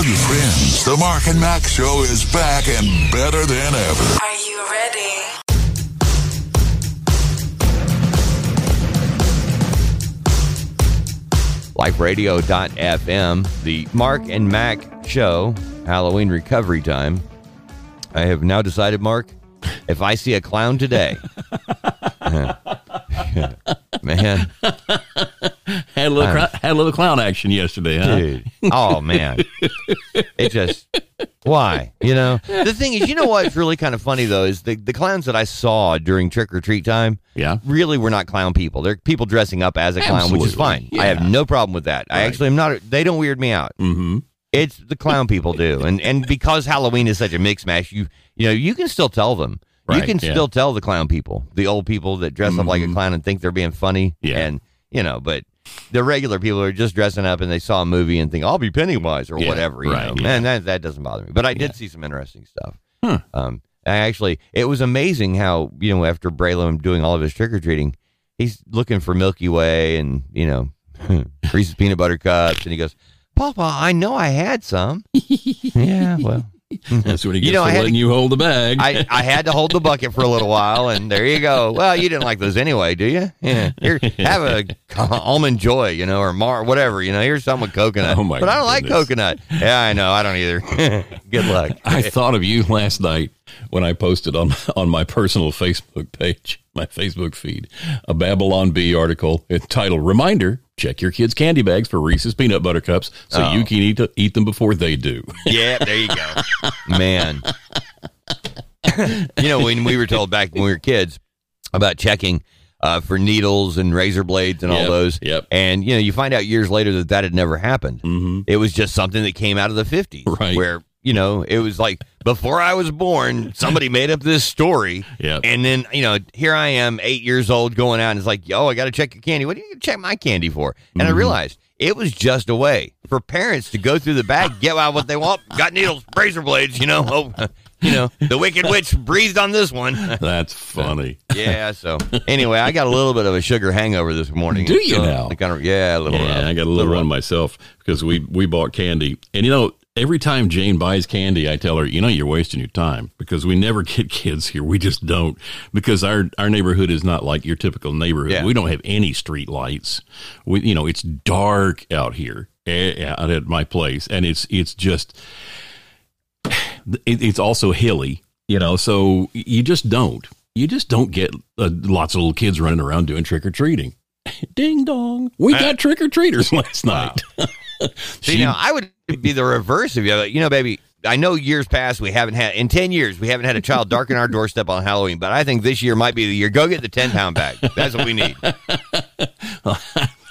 Tell your friends the Mark and Mack Show is back and better than ever. Are you ready? liferadio.fm, the Mark and Mack show, Halloween recovery time. I have now decided, Mark, if I see a clown today, uh, man, Had a little had a little clown action yesterday, huh? dude, oh man, it just why, you know. The thing is, you know what's really kind of funny though is the the clowns that I saw during trick or treat time, Yeah. really were not clown people. They're people dressing up as a clown, which is fine. Absolutely, I have no problem with that. I actually am not. They don't weird me out. Mm-hmm. It's the clown people do, and and because Halloween is such a mix mash, you you know you can still tell them. You can yeah. still tell the clown people, the old people that dress up like a Mhm. clown and think they're being funny, Yeah. and you know, but the regular people are just dressing up and they saw a movie and think I'll be Pennywise or Yeah, whatever, you right, know. yeah. And that that doesn't bother me. But I did see some interesting stuff. Huh. Um, I actually, it was amazing how you know after Braylon doing all of his trick or treating, he's looking for Milky Way and you know Reese's peanut butter cups, and he goes, "Papa, I know I had some." yeah, well, That's what he You gets know, I for letting to- you hold the bag. I, I had to hold the bucket for a little while, and there you go. Well, you didn't like those anyway, do you? Yeah. Here, have a almond joy, you know, or mar, whatever, you know. Here's some with coconut. Oh, my but I don't like coconut. Yeah, I know. I don't either. Good luck. I thought of you last night when I posted on on my personal Facebook page, my Facebook feed, a Babylon Bee article entitled "Reminder: Check your kids' candy bags for Reese's peanut butter cups, so Oh. you can eat eat them before they do." yeah, there you go, man. you know, when we were told back when we were kids about checking uh, for needles and razor blades and all those, yep. and you know, you find out years later that that had never happened. hmm It was just something that came out of the 50s. Right. Where, you know, it was like before I was born, somebody made up this story. Yep. And then, you know, here I am, eight years old, going out and it's like, yo, I got to check your candy. What do you check my candy for? And I Mhm. realized it was just a way for parents to go through the bag, get out what they want. Got needles, razor blades, you know. Oh, you know, the Wicked Witch breathed on this one. That's funny. yeah. So anyway, I got a little bit of a sugar hangover this morning. Do you So, now? I Kind of, yeah, a little. Yeah, uh, I got a little run myself because we we bought candy, and you know, every time Jane buys candy, I tell her, you know, you're wasting your time because we never get kids here. We just don't because our our neighborhood is not like your typical neighborhood. Yeah. We don't have any street lights. We, you know, it's dark out here out at my place, and it's it's just it, it's also hilly, you know, so you just don't. You just don't get uh, lots of little kids running around doing trick or treating. Ding dong. We got trick or treaters last night. See, now I would be the reverse of you. You know, baby, I know years past we haven't had in ten years we haven't had a child darken our doorstep on Halloween, but I think this year might be the year. Go get the ten pound bag. That's what we need.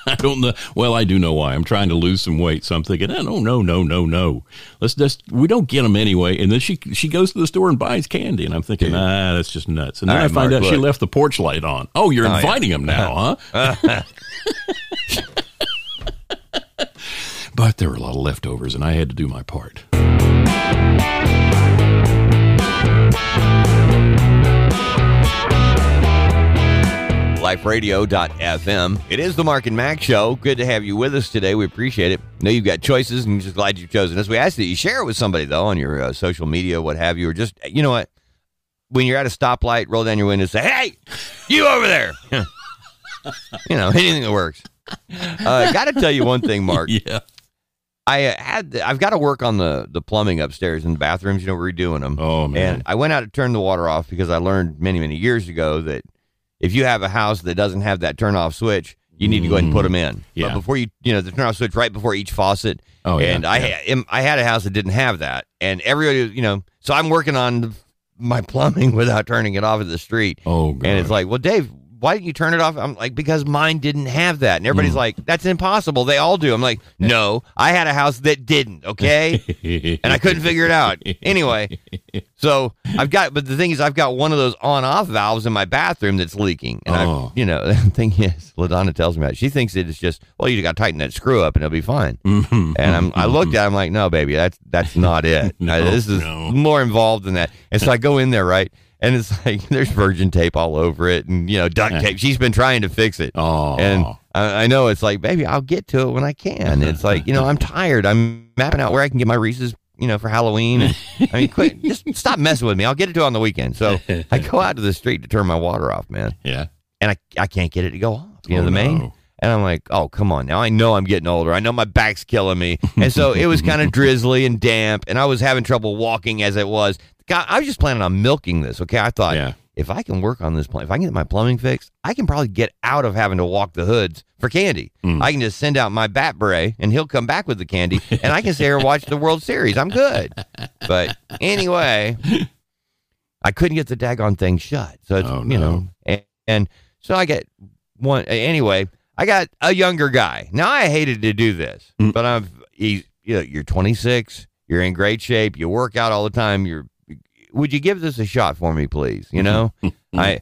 I don't know. Well, I do know why. I'm trying to lose some weight, so I'm thinking, oh, no, no, no, no, no. Let's just we don't get them anyway. And then she she goes to the store and buys candy, and I'm thinking, ah, that's just nuts. And then All I find Mark, out she left the porch light on. Oh, you're Oh, yeah. inviting them now, huh? but there were a lot of leftovers, and I had to do my part. LifeRadio.fm. It is the Mark and Mack show. Good to have you with us today. We appreciate it. know you've got choices, and just glad you've chosen us. We ask that you share it with somebody though on your uh, social media, what have you, or just you know what. When you're at a stoplight, roll down your window and say, "Hey, you over there!" you know, anything that works. Uh, Got to tell you one thing, Mark. Yeah. I uh, had I've got to work on the the plumbing upstairs in the bathrooms. You know, we're redoing them. Oh man. And I went out to turn the water off because I learned many many years ago that if you have a house that doesn't have that turn off switch, you need to go ahead and put them in. Yeah. But before you you know the turn off switch right before each faucet. Oh, yeah, And I yeah. I had a house that didn't have that, and everybody you know. So I'm working on my plumbing without turning it off at the street. oh god. And it's like, well, Dave, why didn't you turn it off? I'm like, because mine didn't have that. And everybody's like, that's impossible. They all do. I'm like, no, I had a house that didn't. Okay. and I couldn't figure it out. Anyway, so I've got, but the thing is, I've got one of those on off valves in my bathroom that's leaking. And Oh. I, you know, the thing is, LaDonna tells me that. She thinks it is just, well, you got to tighten that screw up and it'll be fine. Mhm. And I'm, I looked at it, I'm like, no, baby, that's, that's not it. No, this is no. more involved than that. And so I go in there, right? And it's like there's virgin tape all over it, and you know duct tape. She's been trying to fix it, Oh, and I, I know it's like, baby, I'll get to it when I can. It's like you know I'm tired. I'm mapping out where I can get my Reese's, you know, for Halloween. And, I mean, quit, just stop messing with me. I'll get it to it on the weekend. So I go out to the street to turn my water off, man, yeah. and I I can't get it to go off. You know Oh, the main. no. And I'm like, oh, come on. Now I know I'm getting older. I know my back's killing me. And so it was kind of drizzly and damp, and I was having trouble walking as it was. God, I was just planning on milking this. Okay. I thought, Yeah. if I can work on this plan, if I can get my plumbing fixed, I can probably get out of having to walk the hoods for candy. Mm. I can just send out my bat beret, and he'll come back with the candy, and I can stay here and watch the World Series. I'm good. But anyway, I couldn't get the daggone thing shut. So it's, Oh, you know, and, and so I get one. Anyway, I got a younger guy. Now I hated to do this, Mm. but I'm you know, you're 26, you're in great shape, you work out all the time. You're would you give this a shot for me, please? You know, I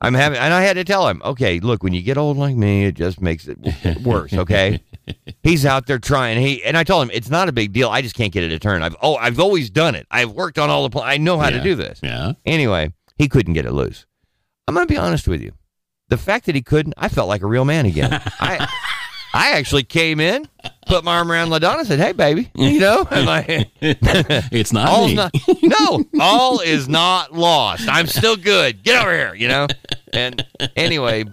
I'm having, and I had to tell him, okay, look, when you get old like me, it just makes it worse. Okay, he's out there trying. He and I told him it's not a big deal. I just can't get it to turn. I've oh, I've always done it. I've worked on all the. Pl- I know how to do this. Yeah. Anyway, he couldn't get it loose. I'm gonna be honest with you. The fact that he couldn't, I felt like a real man again. I I actually came in, put my arm around Ladonna, and said, "Hey, baby," you know, like, It's not all's me. not no, all is not lost. I'm still good. Get over here, you know. And anyway,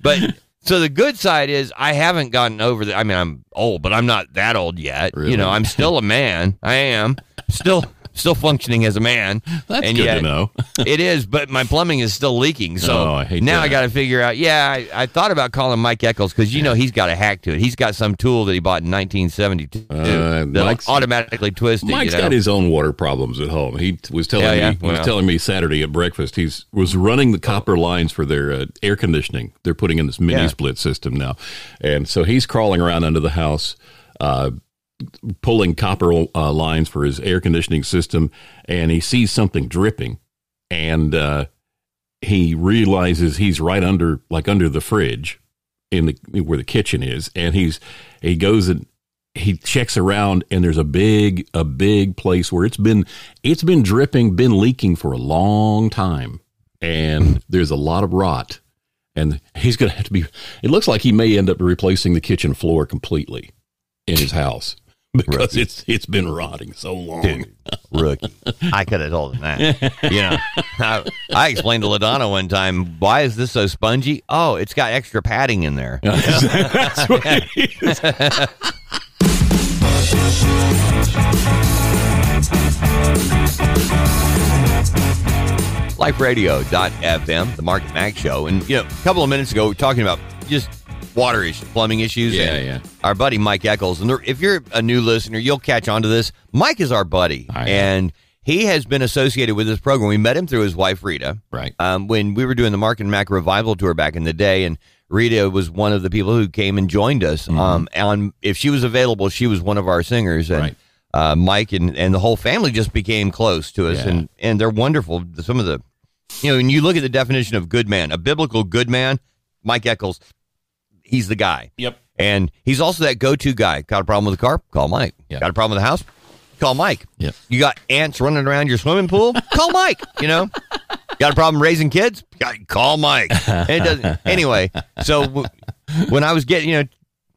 but so the good side is I haven't gotten over the. I mean, I'm old, but I'm not that old yet. Really? You know, I'm still a man. I am still still functioning as a man. That's and good yet, to know. it is, but my plumbing is still leaking. So Oh, I now that. I got to figure out. Yeah, I, I thought about calling Mike Eccles because you know he's got a hack to it. He's got some tool that he bought in 1972 Uh, that'll Mike's- automatically twist it. Mike's you know? got his own water problems at home. He was telling Yeah, yeah, me he was telling me Saturday at breakfast. He's was running the copper lines for their uh, air conditioning. They're putting in this mini Yeah. split system now, and so he's crawling around under the house, uh, pulling copper uh, lines for his air conditioning system, and he sees something dripping, and uh, he realizes he's right under like under the fridge in the where the kitchen is, and he's he goes and he checks around and there's a big a big place where it's been it's been dripping been leaking for a long time and there's a lot of rot and he's going to have to be it looks like he may end up replacing the kitchen floor completely in his house because it's it's been rotting so long Dude, rookie. I could have told him that. You know, I, I explained to Ladonna one time, why is this so spongy? Oh, it's got extra padding in there. That's what it is. liferadio.fm, the Mark and Mack Show. And, you know, a couple of minutes ago, we were talking about just water issues, plumbing issues. Yeah, and yeah. Our buddy Mike Eccles. And there- if you're a new listener, you'll catch on to this. Mike is our buddy. I and he has been associated with this program. We met him through his wife, Rita. Right. Um, when we were doing the Mark and Mack Revival Tour back in the day. And Rita was one of the people who came and joined us. Mm-hmm. Um, on if she was available, she was one of our singers. And Right. uh, Mike and, and the whole family just became close to us. Yeah. And, and they're wonderful. Some of the you know, when you look at the definition of good man, a biblical good man, Mike Eccles, he's the guy. Yep. And he's also that go to guy. Got a problem with the car? Call Mike. Yep. Got a problem with the house? Call Mike. Yep. You got ants running around your swimming pool? Call Mike. You know? Got a problem raising kids? Call Mike. And it doesn't. Anyway, so w- when I was getting, you know,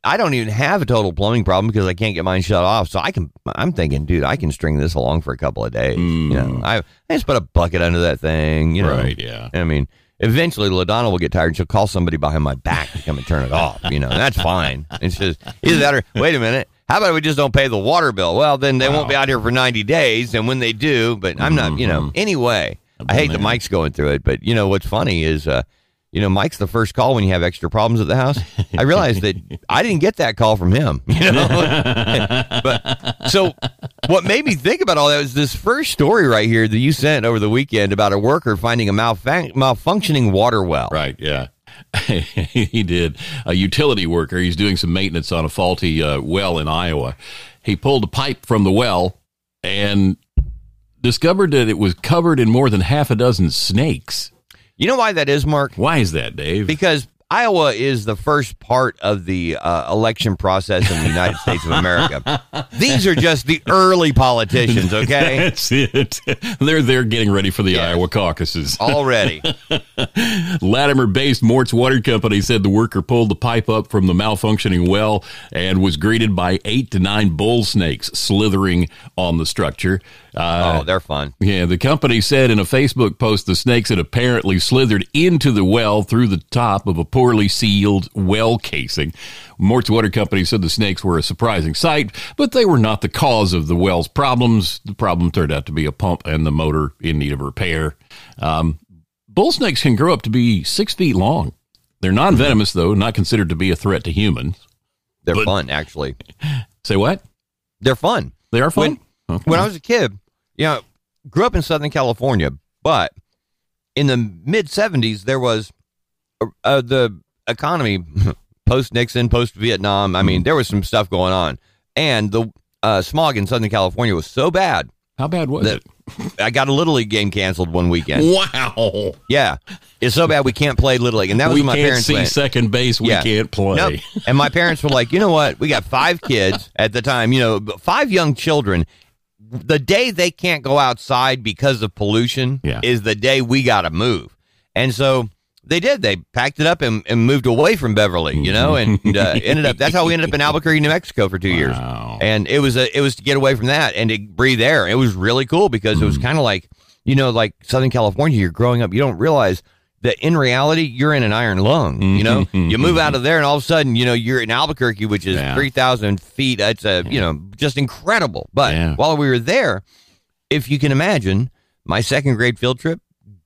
I don't even have a total plumbing problem because I can't get mine shut off. So I can, I'm thinking, dude, I can string this along for a couple of days. You know, mm. I, I just put a bucket under that thing, you know. Right, yeah. I mean, eventually LaDonna will get tired and she'll call somebody behind my back to come and turn it off. You know, and that's fine. It's just either that or wait a minute. How about we just don't pay the water bill? Well, then they won't be out here for 90 days. And when they do, but I'm not, you know, anyway, I hate that Mike's going through it. But, you know, what's funny is, uh, you know, Mike's the first call when you have extra problems at the house. I realized that I didn't get that call from him, you know. but so what made me think about all that was this first story right here that you sent over the weekend about a worker finding a malfun- malfunctioning water well. Right, yeah. he did. A utility worker, he's doing some maintenance on a faulty uh, well in Iowa. He pulled a pipe from the well and discovered that it was covered in more than half a dozen snakes. You know why that is, Mark? Why is that, Dave? Because Iowa is the first part of the uh, election process in the United States of America. These are just the early politicians, okay? That's it. They're they're getting ready for the Yes. Iowa caucuses. Already. Latimer-based Mort's Water Company said the worker pulled the pipe up from the malfunctioning well and was greeted by eight to nine bull snakes slithering on the structure. Uh, Oh, they're fun. Yeah, the company said in a Facebook post the snakes had apparently slithered into the well through the top of a poorly sealed well casing. Mort's Water Company said the snakes were a surprising sight, but they were not the cause of the well's problems. The problem turned out to be a pump and the motor in need of repair. Um, bull snakes can grow up to be six feet long. They're non venomous, though, not considered to be a threat to humans. They're But- fun, actually. Say what? They're fun. They are fun? Okay. When I was a kid, you know, grew up in Southern California, but in the mid 70s, there was uh, uh, the economy post Nixon, post Vietnam. I mean, there was some stuff going on. And the uh, smog in Southern California was so bad, How bad was it? I got a Little League game canceled one weekend. Wow. Yeah. It's so bad we can't play Little League. And that was we my can't parents see went. second base. We Yeah. can't play. Nope. And my parents were like, you know what? We got five kids at the time, you know, five young children. The day they can't go outside because of pollution Yeah. is the day we got to move. And so they did. They packed it up and, and moved away from Beverly, you know, and uh, ended up. That's how we ended up in Albuquerque, New Mexico for two years. Wow. And it was a, it was to get away from that and to breathe air. It was really cool because it was kind of like, you know, like Southern California. You're growing up, you don't realize that in reality you're in an iron lung. You know, you move out of there and all of a sudden, you know, you're in Albuquerque, which is Yeah. three thousand feet. It's a you know just incredible. But Yeah. while we were there, if you can imagine, my second grade field trip.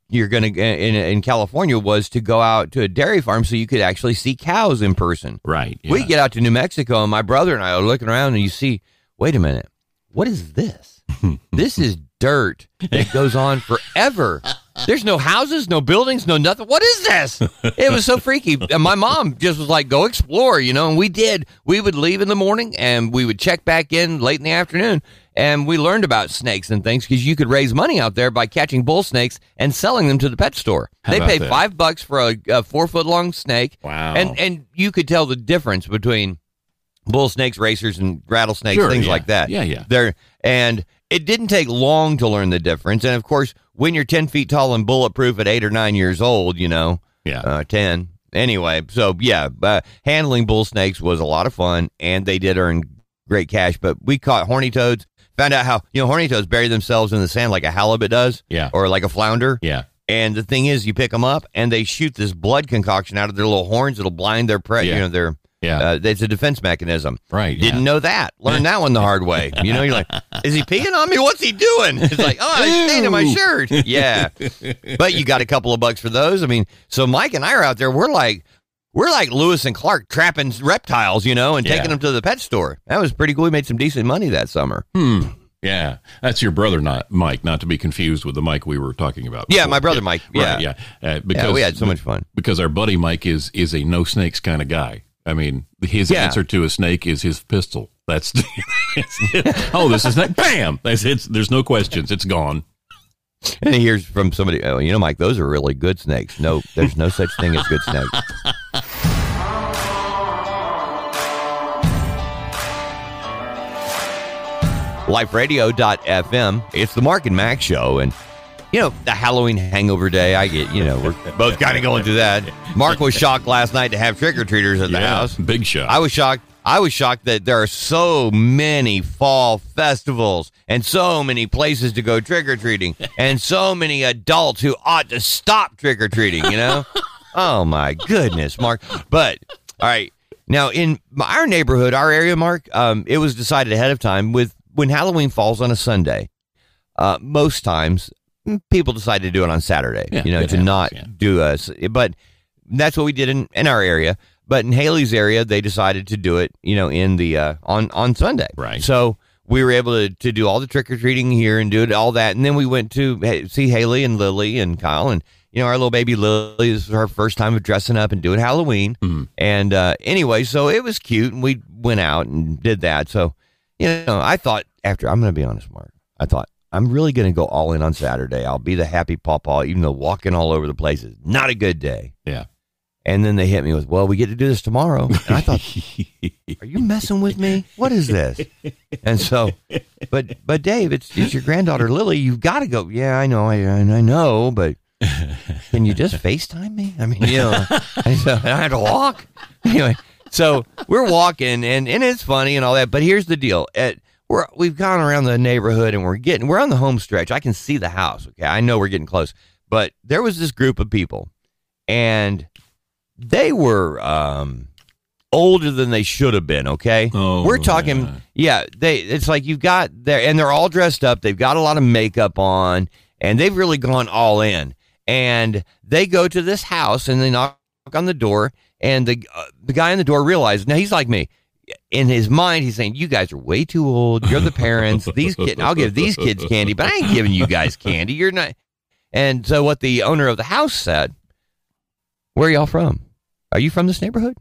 You're gonna in in California was to go out to a dairy farm so you could actually see cows in person. Right. We get out to New Mexico, and my brother and I are looking around, and you see, wait a minute, what is this? this is dirt that goes on forever. There's no houses, no buildings, no nothing. What is this? It was so freaky. And my mom just was like, go explore, you know, and we did. We would leave in the morning and we would check back in late in the afternoon. And we learned about snakes and things because you could raise money out there by catching bull snakes and selling them to the pet store. How they paid that? five bucks for a, a four foot long snake. Wow. And and you could tell the difference between bull snakes, racers, and rattlesnakes, Sure, things yeah. like that. Yeah, yeah. There and it didn't take long to learn the difference. And of course, when you're ten feet tall and bulletproof at eight or nine years old, you know, Yeah. uh, ten anyway. So yeah, uh, handling bull snakes was a lot of fun, and they did earn great cash. But we caught horny toads. Found out how you know horny toads bury themselves in the sand like a halibut does, Yeah. or like a flounder. yeah. And the thing is, you pick them up and they shoot this blood concoction out of their little horns. It'll blind their prey. Yeah. You know, their Yeah. uh, it's a defense mechanism. right. Didn't yeah. know that. Learned that one the hard way. You know, you're like, is he peeing on me? What's he doing? It's like, oh, he's staying in my shirt. Yeah, but you got a couple of bucks for those. I mean, so Mike and I are out there. We're like, we're like Lewis and Clark trapping reptiles, you know, and Yeah. taking them to the pet store. That was pretty cool. We made some decent money that summer. Hmm. Yeah. That's your brother, not Mike, not to be confused with the Mike we were talking about. Yeah, my brother Mike. Yeah. Right, yeah. Uh, because Yeah, we had so much fun. because our buddy Mike is is a no snakes kind of guy. I mean, his Yeah. answer to a snake is his pistol. That's oh, this is that. Bam! That's it's. There's no questions. It's gone. And he hears from somebody, oh, you know, Mike, those are really good snakes. No, there's no such thing as good snakes. LifeRadio.fm. It's the Mark and Max show. And, you know, the Halloween hangover day, I get, you know, we're both kind of going through that. Mark was shocked last night to have trick or treaters at the Yeah, house. big shot. I was shocked. I was shocked that there are so many fall festivals and so many places to go trick or treating and so many adults who ought to stop trick or treating, you know? oh my goodness, Mark. But all right. Now in our neighborhood, our area, Mark, um, it was decided ahead of time with when Halloween falls on a Sunday. Uh, most times mm, people decide to do it on Saturday, Yeah, you know, to happens, not yeah. do us. But that's what we did in, in our area. But in Haley's area, they decided to do it, you know, in the uh, on on Sunday. Right. So we were able to, to do all the trick or treating here and do it all that, and then we went to see Haley and Lily and Kyle, and you know our little baby Lily this was her first time of dressing up and doing Halloween. Mhm. And uh, anyway, so it was cute, and we went out and did that. So you know, I thought after I'm going to be honest, Mark, I thought. I'm really going to go all in on Saturday. I'll be the happy pawpaw, even though walking all over the place is not a good day. Yeah. And then they hit me with, "Well, we get to do this tomorrow." And I thought, "Are you messing with me? What is this?" And so, but but Dave, it's it's your granddaughter Lily. You've got to go. Yeah, I know, I I know, but can you just FaceTime me? I mean, you know, I, so I had to walk anyway. So we're walking, and and it's funny and all that. But here's the deal: at we're we've gone around the neighborhood, and we're getting we're on the home stretch. I can see the house. Okay, I know we're getting close. But there was this group of people, and they were um, older than they should have been. Okay, Oh, we're talking. yeah. Yeah, they. It's like you've got there, and they're all dressed up. They've got a lot of makeup on, and they've really gone all in. And they go to this house, and they knock on the door, and the uh, the guy in the door realized. now he's like me. In his mind, he's saying, "You guys are way too old. You're the parents. These kids, I'll give these kids candy, but I ain't giving you guys candy. You're not." And so, what the owner of the house said, "Where are y'all from? Are you from this neighborhood?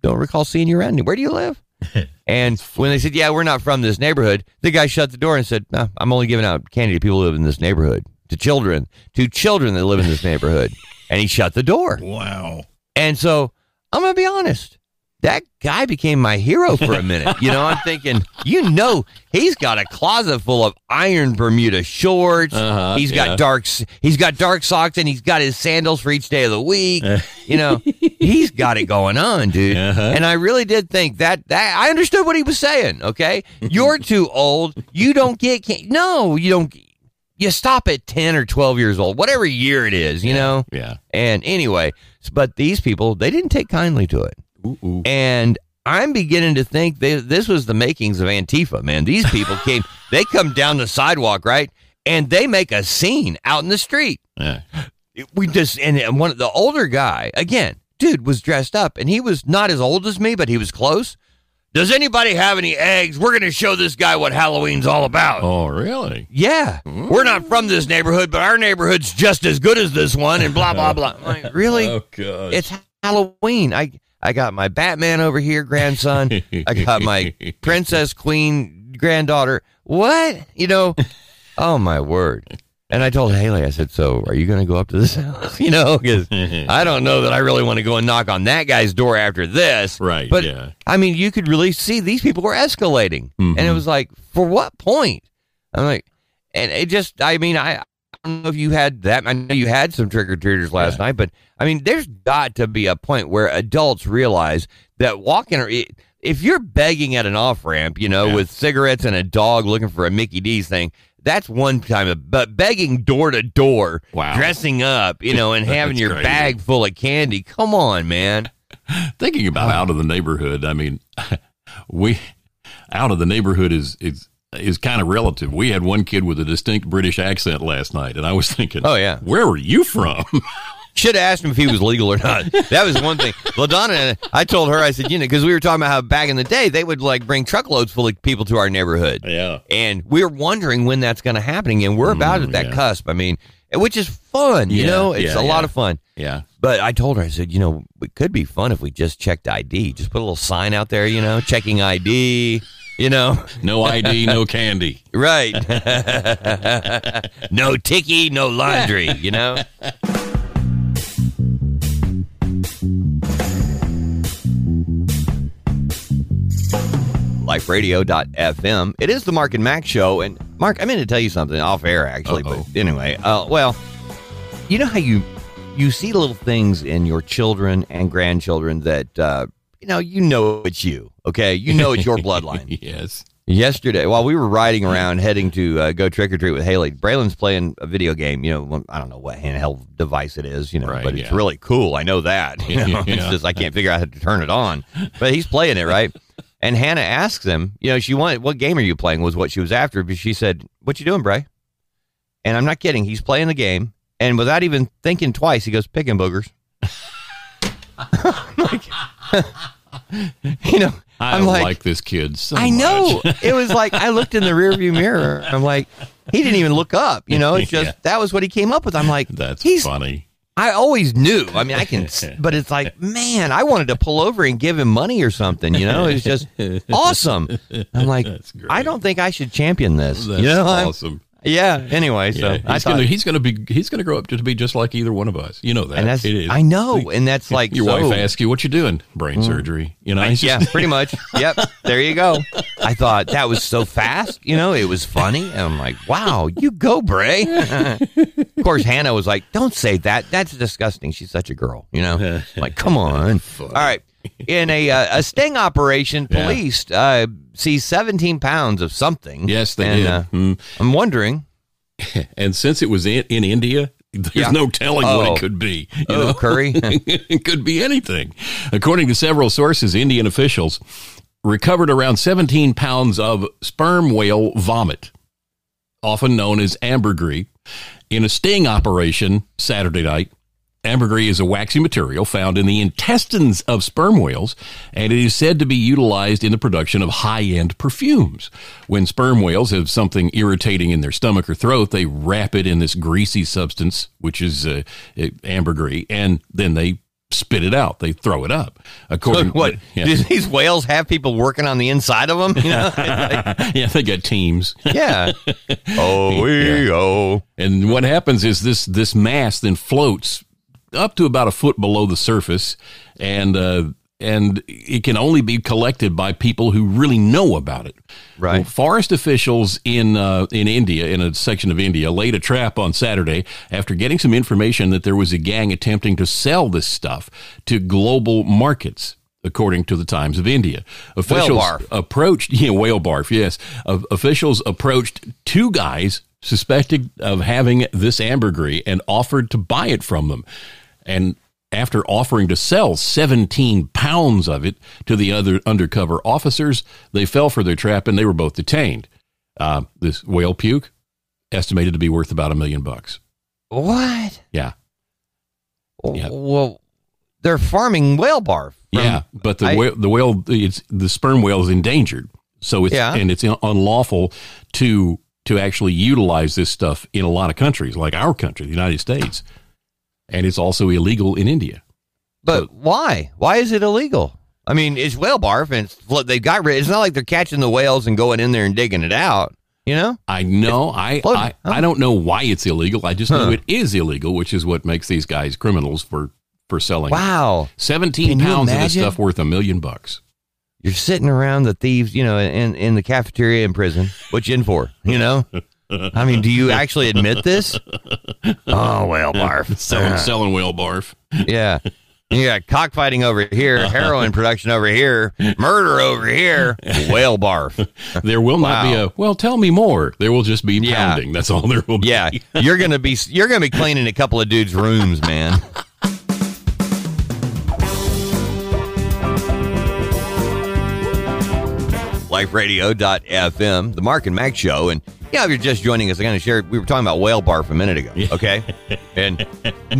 Don't recall seeing you around. Where do you live?" And when they said, "Yeah, we're not from this neighborhood," the guy shut the door and said, no, "I'm only giving out candy to people who live in this neighborhood, to children, to children that live in this neighborhood." And he shut the door. Wow. And so I'm gonna be honest. That guy became my hero for a minute. You know, I'm thinking, you know, he's got a closet full of iron Bermuda shorts. Uh-huh, he's got yeah. dark, he's got dark socks, and he's got his sandals for each day of the week. You know, he's got it going on, dude. Uh-huh. And I really did think that that I understood what he was saying. Okay, you're too old. You don't get can- no, you don't. You stop at ten or twelve years old, whatever year it is. You know. Yeah. And anyway, but these people, they didn't take kindly to it. Ooh, ooh. And I'm beginning to think they, this was the makings of Antifa, man. These people came, they come down the sidewalk, right? And they make a scene out in the street. Yeah. We just, and, and one, the older guy, again, dude was dressed up and he was not as old as me, but he was close. Does anybody have any eggs? We're going to show this guy what Halloween's all about. Oh, really? Yeah, hmm. we're not from this neighborhood, but our neighborhood's just as good as this one, and blah blah oh. blah. I'm like, really? Oh, God. It's Halloween. I I got my Batman over here, grandson. I got my princess queen granddaughter. What? You know? Oh my word. And I told Haley, I said, "So, are you going to go up to this house? You know, because I don't know that I really want to go and knock on that guy's door after this. Right, But yeah. I mean, you could really see these people were escalating, and it Mhm. was like, for what point? I'm like, and it just, I mean, I, I don't know if you had that. I know you had some trick or treaters last night, but I mean, there's got to be a point where adults realize that walking or if you're begging at an off ramp, you know, Yeah. with cigarettes and a dog looking for a Mickey D's thing. That's one time of, but begging door to door, Wow. dressing up, you know, and having your crazy. bag full of candy. Come on, man. Thinking about out of the neighborhood, I mean, we out of the neighborhood is is is kind of relative. We had one kid with a distinct British accent last night, and I was thinking, Oh, yeah. where were you from? Should have asked him if he was legal or not. That was one thing. LaDonna, I told her, I said, you know, because we were talking about how back in the day they would like bring truckloads full of people to our neighborhood. yeah, And we're wondering when that's going to happen again. We're about at mm, that yeah. cusp. I mean, which is fun, you Yeah, know, it's yeah, a lot of fun. yeah. But I told her, I said, you know, it could be fun if we just checked ID. Just put a little sign out there, you know, checking ID, you know, No ID, no candy. right. no ticky, no laundry, you know. liferadio.fm. It is the Mark and Mack show. And Mark, I meant to tell you something off air, actually. Uh-oh. But anyway, uh, well, you know how you you see little things in your children and grandchildren that uh, you know you know it's you. Okay, you know it's your bloodline. yes. Yesterday, while we were riding around heading to uh, go trick or treat with Haley, Braylon's playing a video game. You know, I don't know what handheld device it is, you know, Right, but it's yeah. really cool. I know that. You know, it's just I can't figure out how to turn it on, but he's playing it right. And Hannah asks him, you know, she wanted, "What game are you playing?" Was what she was after, but she said, "What you doing, Bray?" And I'm not kidding. He's playing the game, and without even thinking twice, he goes, "Picking boogers." like, you know, I I'm like, like, this kid so I know. it was like I looked in the rearview mirror. I'm like, he didn't even look up. You know, it's just Yeah. that was what he came up with. I'm like, That's he's. funny. I always knew. I mean, I can, but it's like, man, I wanted to pull over and give him money or something. You know, it's just awesome. I'm like, I don't think I should champion this. That's you know, awesome. Yeah. Anyway, so Yeah, I he's thought, gonna he's gonna be he's gonna grow up to be just like either one of us. You know that. and that's It is. I know, and that's like Your so, wife asks you what you're doing, brain mm. surgery. You know, it's yeah, pretty much. Yep, there you go. I thought that was so fast. You know, it was funny. And I'm like, wow, you go, Bray. of course, Hannah was like, don't say that. That's disgusting. She's such a girl. You know, I'm like, come on. All right. In a uh, a sting operation, police uh, see 17 pounds of something. Yes, they and, did. Uh, Mm. I'm wondering. And since it was in, in India, there's Yeah. no telling what Oh. it could be. You Oh, know, curry. it could be anything. According to several sources, Indian officials recovered around 17 pounds of sperm whale vomit, often known as ambergris, in a sting operation Saturday night. Ambergris is a waxy material found in the intestines of sperm whales, and it is said to be utilized in the production of high end perfumes. When sperm whales have something irritating in their stomach or throat, they wrap it in this greasy substance, which is uh, ambergris, and then they spit it out. They throw it up. According what? Yeah. Do these whales have people working on the inside of them? You know? yeah, they got teams. yeah. Oh, we oh. And what happens is this this mass then floats up to about a foot below the surface, and uh, and it can only be collected by people who really know about it. Right. Well, forest officials in uh, in India, in a section of India, laid a trap on Saturday after getting some information that there was a gang attempting to sell this stuff to global markets. According to the Times of India, officials barf. approached yeah whale barf yes uh, officials approached two guys suspected of having this ambergris and offered to buy it from them and after offering to sell 17 pounds of it to the other undercover officers they fell for their trap and they were both detained uh, this whale puke estimated to be worth about a million bucks What? yeah Yeah. Well, they're farming whale barf. from- yeah but the I- whale the whale it's the sperm whale is endangered so it's Yeah. and it's unlawful to to actually utilize this stuff in a lot of countries like our country the united states and it's also illegal in india But why? Why is it illegal? I mean, it's whale barf, and it's, flo- they got rid. It's not like they're catching the whales and going in there and digging it out. You know? I know. I. I. I don't know why it's illegal. I just Huh. know it is illegal, which is what makes these guys criminals for for selling. Wow. seventeen Can pounds of this stuff worth a million bucks. You're sitting around the thieves, you know, in in the cafeteria in prison. What you in for? You know? I mean, do you actually admit this? Oh, whale barf. Selling, selling whale barf. Yeah. You got cockfighting over here, heroin production over here, murder over here, whale barf. There will not be a well. Tell me more. There will just be Yeah. pounding. That's all there will be. Yeah, you're gonna be you're gonna be cleaning a couple of dudes' rooms, man. LifeRadio.fm, the Mark and Mack Show, and yeah, if you're just joining us, I'm gonna share. We were talking about whale barf a minute ago, okay? and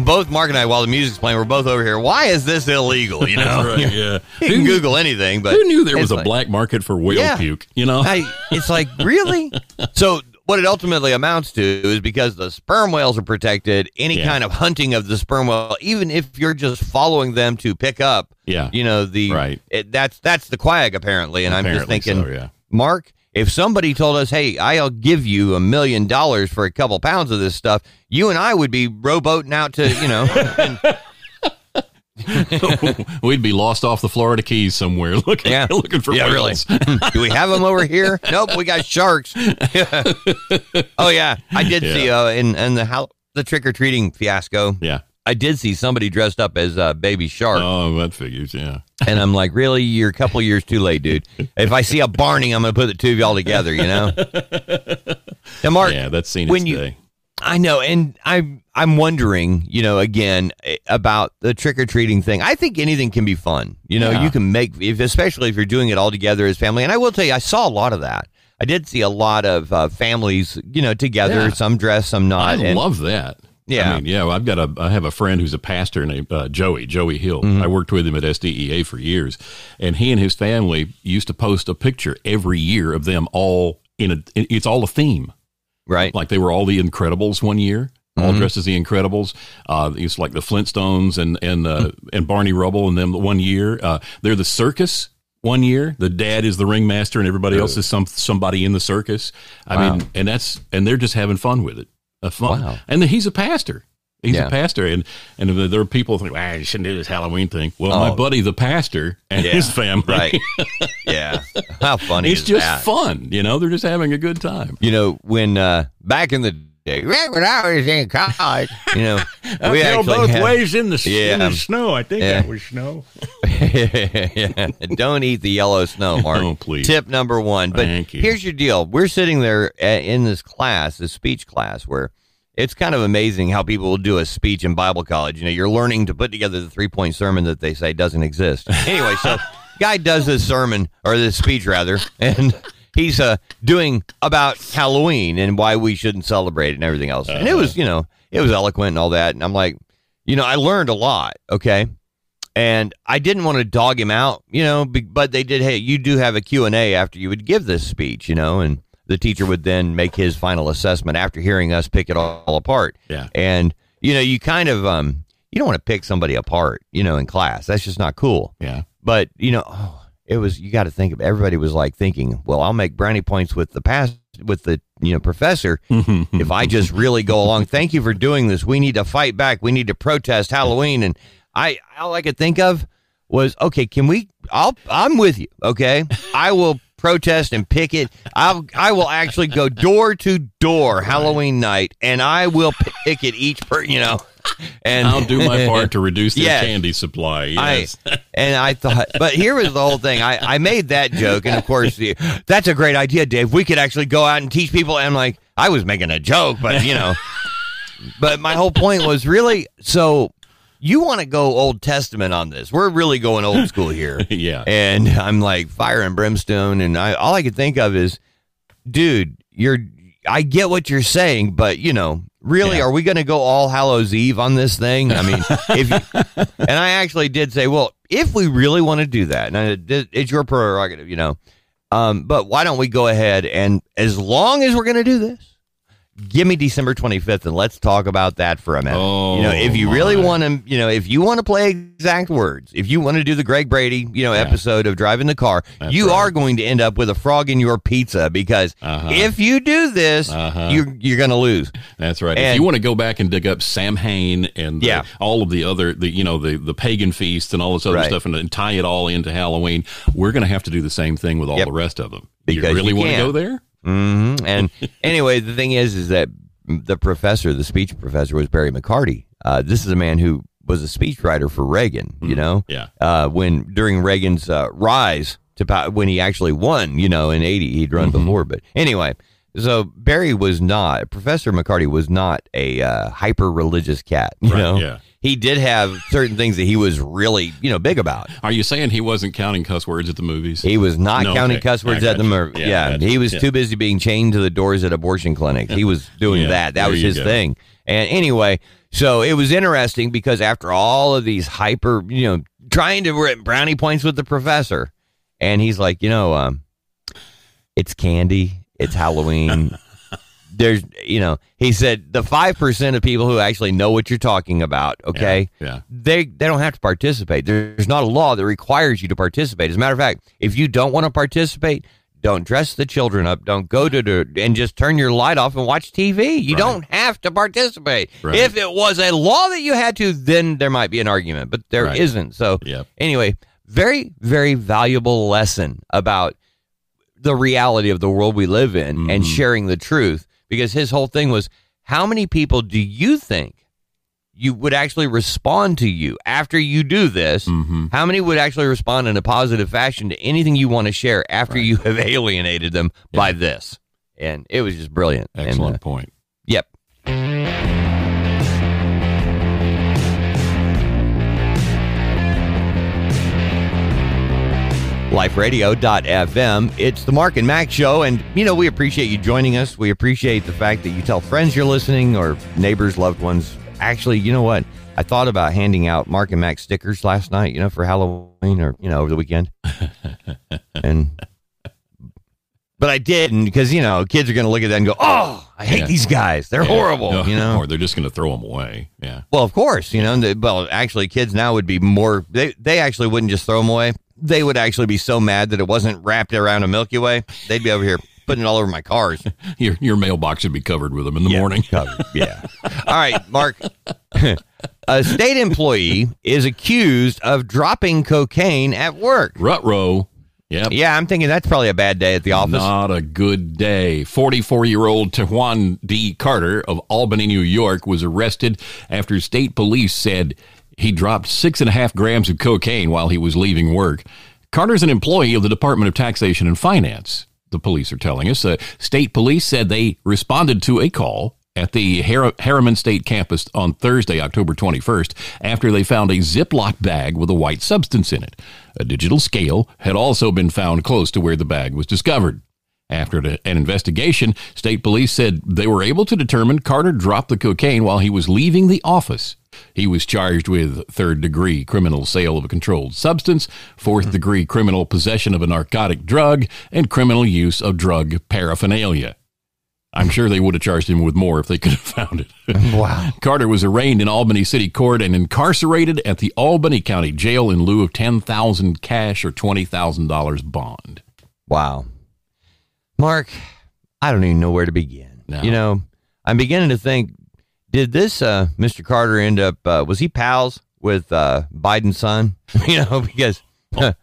both Mark and I, while the music's playing, we're both over here. Why is this illegal? You know, right. Yeah. you can Google anything, but Who knew there was a like- black market for whale Yeah. puke? You know. I, it's like really. So what it ultimately amounts to is because the sperm whales are protected. Any Yeah. kind of hunting of the sperm whale, even if you're just following them to pick up, Yeah. you know the Right. It, that's that's the quag apparently. And I'm just thinking, so, yeah. Mark, if somebody told us, "Hey, I'll give you a million dollars for a couple pounds of this stuff," you and I would be rowboating out to you know. and- We'd be lost off the Florida Keys somewhere looking Yeah. looking for Yeah, really. whales. Do we have them over here? Nope, we got sharks. oh yeah, I did Yeah. see uh, in in the how the trick or treating fiasco. Yeah. I did see somebody dressed up as uh, baby shark, Oh, that figures. Yeah. and I'm like, really, you're a couple years too late, dude. If I see a Barney, I'm gonna put the two of y'all together. You know. And Mark, yeah, that's seen when you- day. I know, and I'm I'm wondering, you know, again eh, about the trick or treating thing. I think anything can be fun. You know, Yeah. you can make, if, especially if you're doing it all together as family. And I will tell you, I saw a lot of that. I did see a lot of uh, families, you know, together. Yeah. Some dressed, some not. I and, love that. Yeah. I mean, yeah, I've got a, I have a friend who's a pastor named uh, Joey, Joey Hill. Mm-hmm. I worked with him at SDEA for years. And he and his family used to post a picture every year of them all in a, it's all a theme. Right. Like they were all the Incredibles one year, all Mm-hmm. dressed as the Incredibles. Uh, it's like the Flintstones and, and, uh, and Barney Rubble and them one year. Uh, they're the circus one year. The dad is the ringmaster, and everybody else is some somebody in the circus. I Wow. mean, and that's and they're just having fun with it. A fun, Wow. and then he's a pastor. He's Yeah. a pastor, and and there are people think, "Ah, you shouldn't do this Halloween thing." Well, my Oh. buddy, the pastor, and Yeah, his family, Right. yeah. How funny it's just that? fun. You know, they're just having a good time. You know, when uh, back in the day, when I was in college, you know, we actually had- ways in the, Yeah. snow. I think Yeah. was snow. Yeah. Don't eat the yellow snow, Mark. Oh, please. Tip number one. But Thank you. here's your deal. We're sitting there in this class, this speech class, where it's kind of amazing how people will do a speech in Bible college. You know, you're learning to put together the three point sermon that they say doesn't exist. Anyway, so guy does this sermon or this speech rather, and he's uh, doing about Halloween and why we shouldn't celebrate it and everything else. And it was, you know, it was eloquent and all that. And I'm like, you know, I learned a lot. Okay and I didn't want to dog him out, you know, but they did, hey, you do have a Q&A after you would give this speech, you know, and the teacher would then make his final assessment after hearing us pick it all apart. Yeah. And, you know, you kind of, um, you don't want to pick somebody apart, you know, in class. That's just not cool. Yeah. But, you know, oh, it was, you got to think of, everybody was like thinking, well, I'll make brownie points with the past, with the, you know, professor if I just really go along. Thank you for doing this. We need to fight back. We need to protest Halloween. And I, all I could think of was, okay, can we, I'll, I'm with you. Okay. I will protest and picket. I'll, I will actually go door to door Halloween night and I will picket each per, you know, and I'll do my part to reduce their Yes. candy supply. Yes. I and I thought, but here was the whole thing. I, I made that joke, and of course, the, that's a great idea, Dave. We could actually go out and teach people. And I'm like, I was making a joke, but you know, but my whole point was really so. You want to go Old Testament on this? We're really going old school here. yeah. And I'm like fire and brimstone, and I all I could think of is, dude, you're. I get what you're saying, but you know, really, Yeah. are we going to go all Hallows Eve on this thing? I mean, if you, and I actually did say, well, if we really want to do that, and I- it's your prerogative, you know, um, but why don't we go ahead and as long as we're going to do this, give me December 25th and let's talk about that for a minute. Oh, you know, if you really want to, you know, if you want to play exact words, if you want to do the Greg Brady, you know, episode of driving the car, That's you right. are going to end up with a frog in your pizza because Uh-huh. if you do this, Uh-huh. you're you're going to lose. That's right. if you want to go back and dig up Samhain and the- Yeah. all of the other, the you know, the the pagan feast and all this other Right. stuff, and, and tie it all into Halloween, we're going to have to do the same thing with all Yep. the rest of them. Because you really you want to go there? Hmm And anyway, the thing is, is that the professor, the speech professor, was Barry McCarty. Uh, this is a man who was a speechwriter for Reagan. You know, Yeah. uh, when during Reagan's uh, rise to power, when he actually won, you know, in '80, he'd run before. But anyway, so Barry was not Professor McCarty was not a uh, hyper religious cat. You Right, know, yeah. He did have certain things that he was really, you know, big about. Are you saying he wasn't counting cuss words at the movies? He was not No, counting okay. cuss words at the mer- Yeah, Yeah, he was Yeah. too busy being chained to the doors at abortion clinics. He was doing Yeah, that. That was his go. thing. And anyway, so it was interesting because after all of these hyper, you know, trying to rip brownie points with the professor, and he's like, you know, um, it's candy, it's Halloween. There's, you know, he said the five percent of people who actually know what you're talking about. Okay, Yeah. they they don't have to participate. There's not a law that requires you to participate. As a matter of fact, if you don't want to participate, don't dress the children up. Don't go to the and just turn your light off and watch TV. You Right. don't have to participate. Right. If it was a law that you had to, then there might be an argument, but there Right. not So Yep. anyway, very very valuable lesson about the reality of the world we live in and Mhm. sharing the truth because his whole thing was how many people do you think you would actually respond to you after you do this? Mhm. how many would actually respond in a positive fashion to anything you want to share after you have alienated them by this? And it was just brilliant. And, Excellent uh, point. liferadio.fm. It's the Mark and Mack show. And, you know, we appreciate you joining us. We appreciate the fact that you tell friends you're listening or neighbors, loved ones. Actually, you know what? I thought about handing out Mark and Mack stickers last night, you know, for Halloween or, you know, over the weekend. and, but I didn't because, you know, kids are going to look at that and go, oh, I hate Yeah. these guys. They're Yeah. horrible, No, you know? or they're just going to throw them away. Yeah. Well, of course, you know. and the- Well, actually, kids now would be more. They they actually wouldn't just throw them away. They would actually be so mad that it wasn't wrapped around a Milky Way. They'd be over here putting it all over my cars. Your your mailbox should be covered with them in the morning. Yeah. All right, Mark. a state employee is accused of dropping cocaine at work. Rutro. Yep. Yeah, I'm thinking that's probably a bad day at the office. Not a good day. 44 year old Tejuan D. Carter of Albany, New York, was arrested after state police said he dropped six and a half grams of cocaine while he was leaving work. Carter's an employee of the Department of Taxation and Finance, the police are telling us. Uh, state police said they responded to a call at the Har- Harriman State campus on Thursday, October 21st, after they found a Ziploc bag with a white substance in it. A digital scale had also been found close to where the bag was discovered. After an investigation, state police said they were able to determine Carter dropped the cocaine while he was leaving the office. He was charged with third degree criminal sale of a controlled substance, fourth degree criminal possession of a narcotic drug, and criminal use of drug paraphernalia. I'm sure they would have charged him with more if they could have found it. Wow. Carter was arraigned in Albany City Court and incarcerated at the Albany County Jail in lieu of 10000 cash or $20,000 bond. Wow. Mark, I don't even know where to begin. No. You know, I'm beginning to think did this uh, Mr. Carter end up, uh, was he pals with uh, Biden's son? you know, because.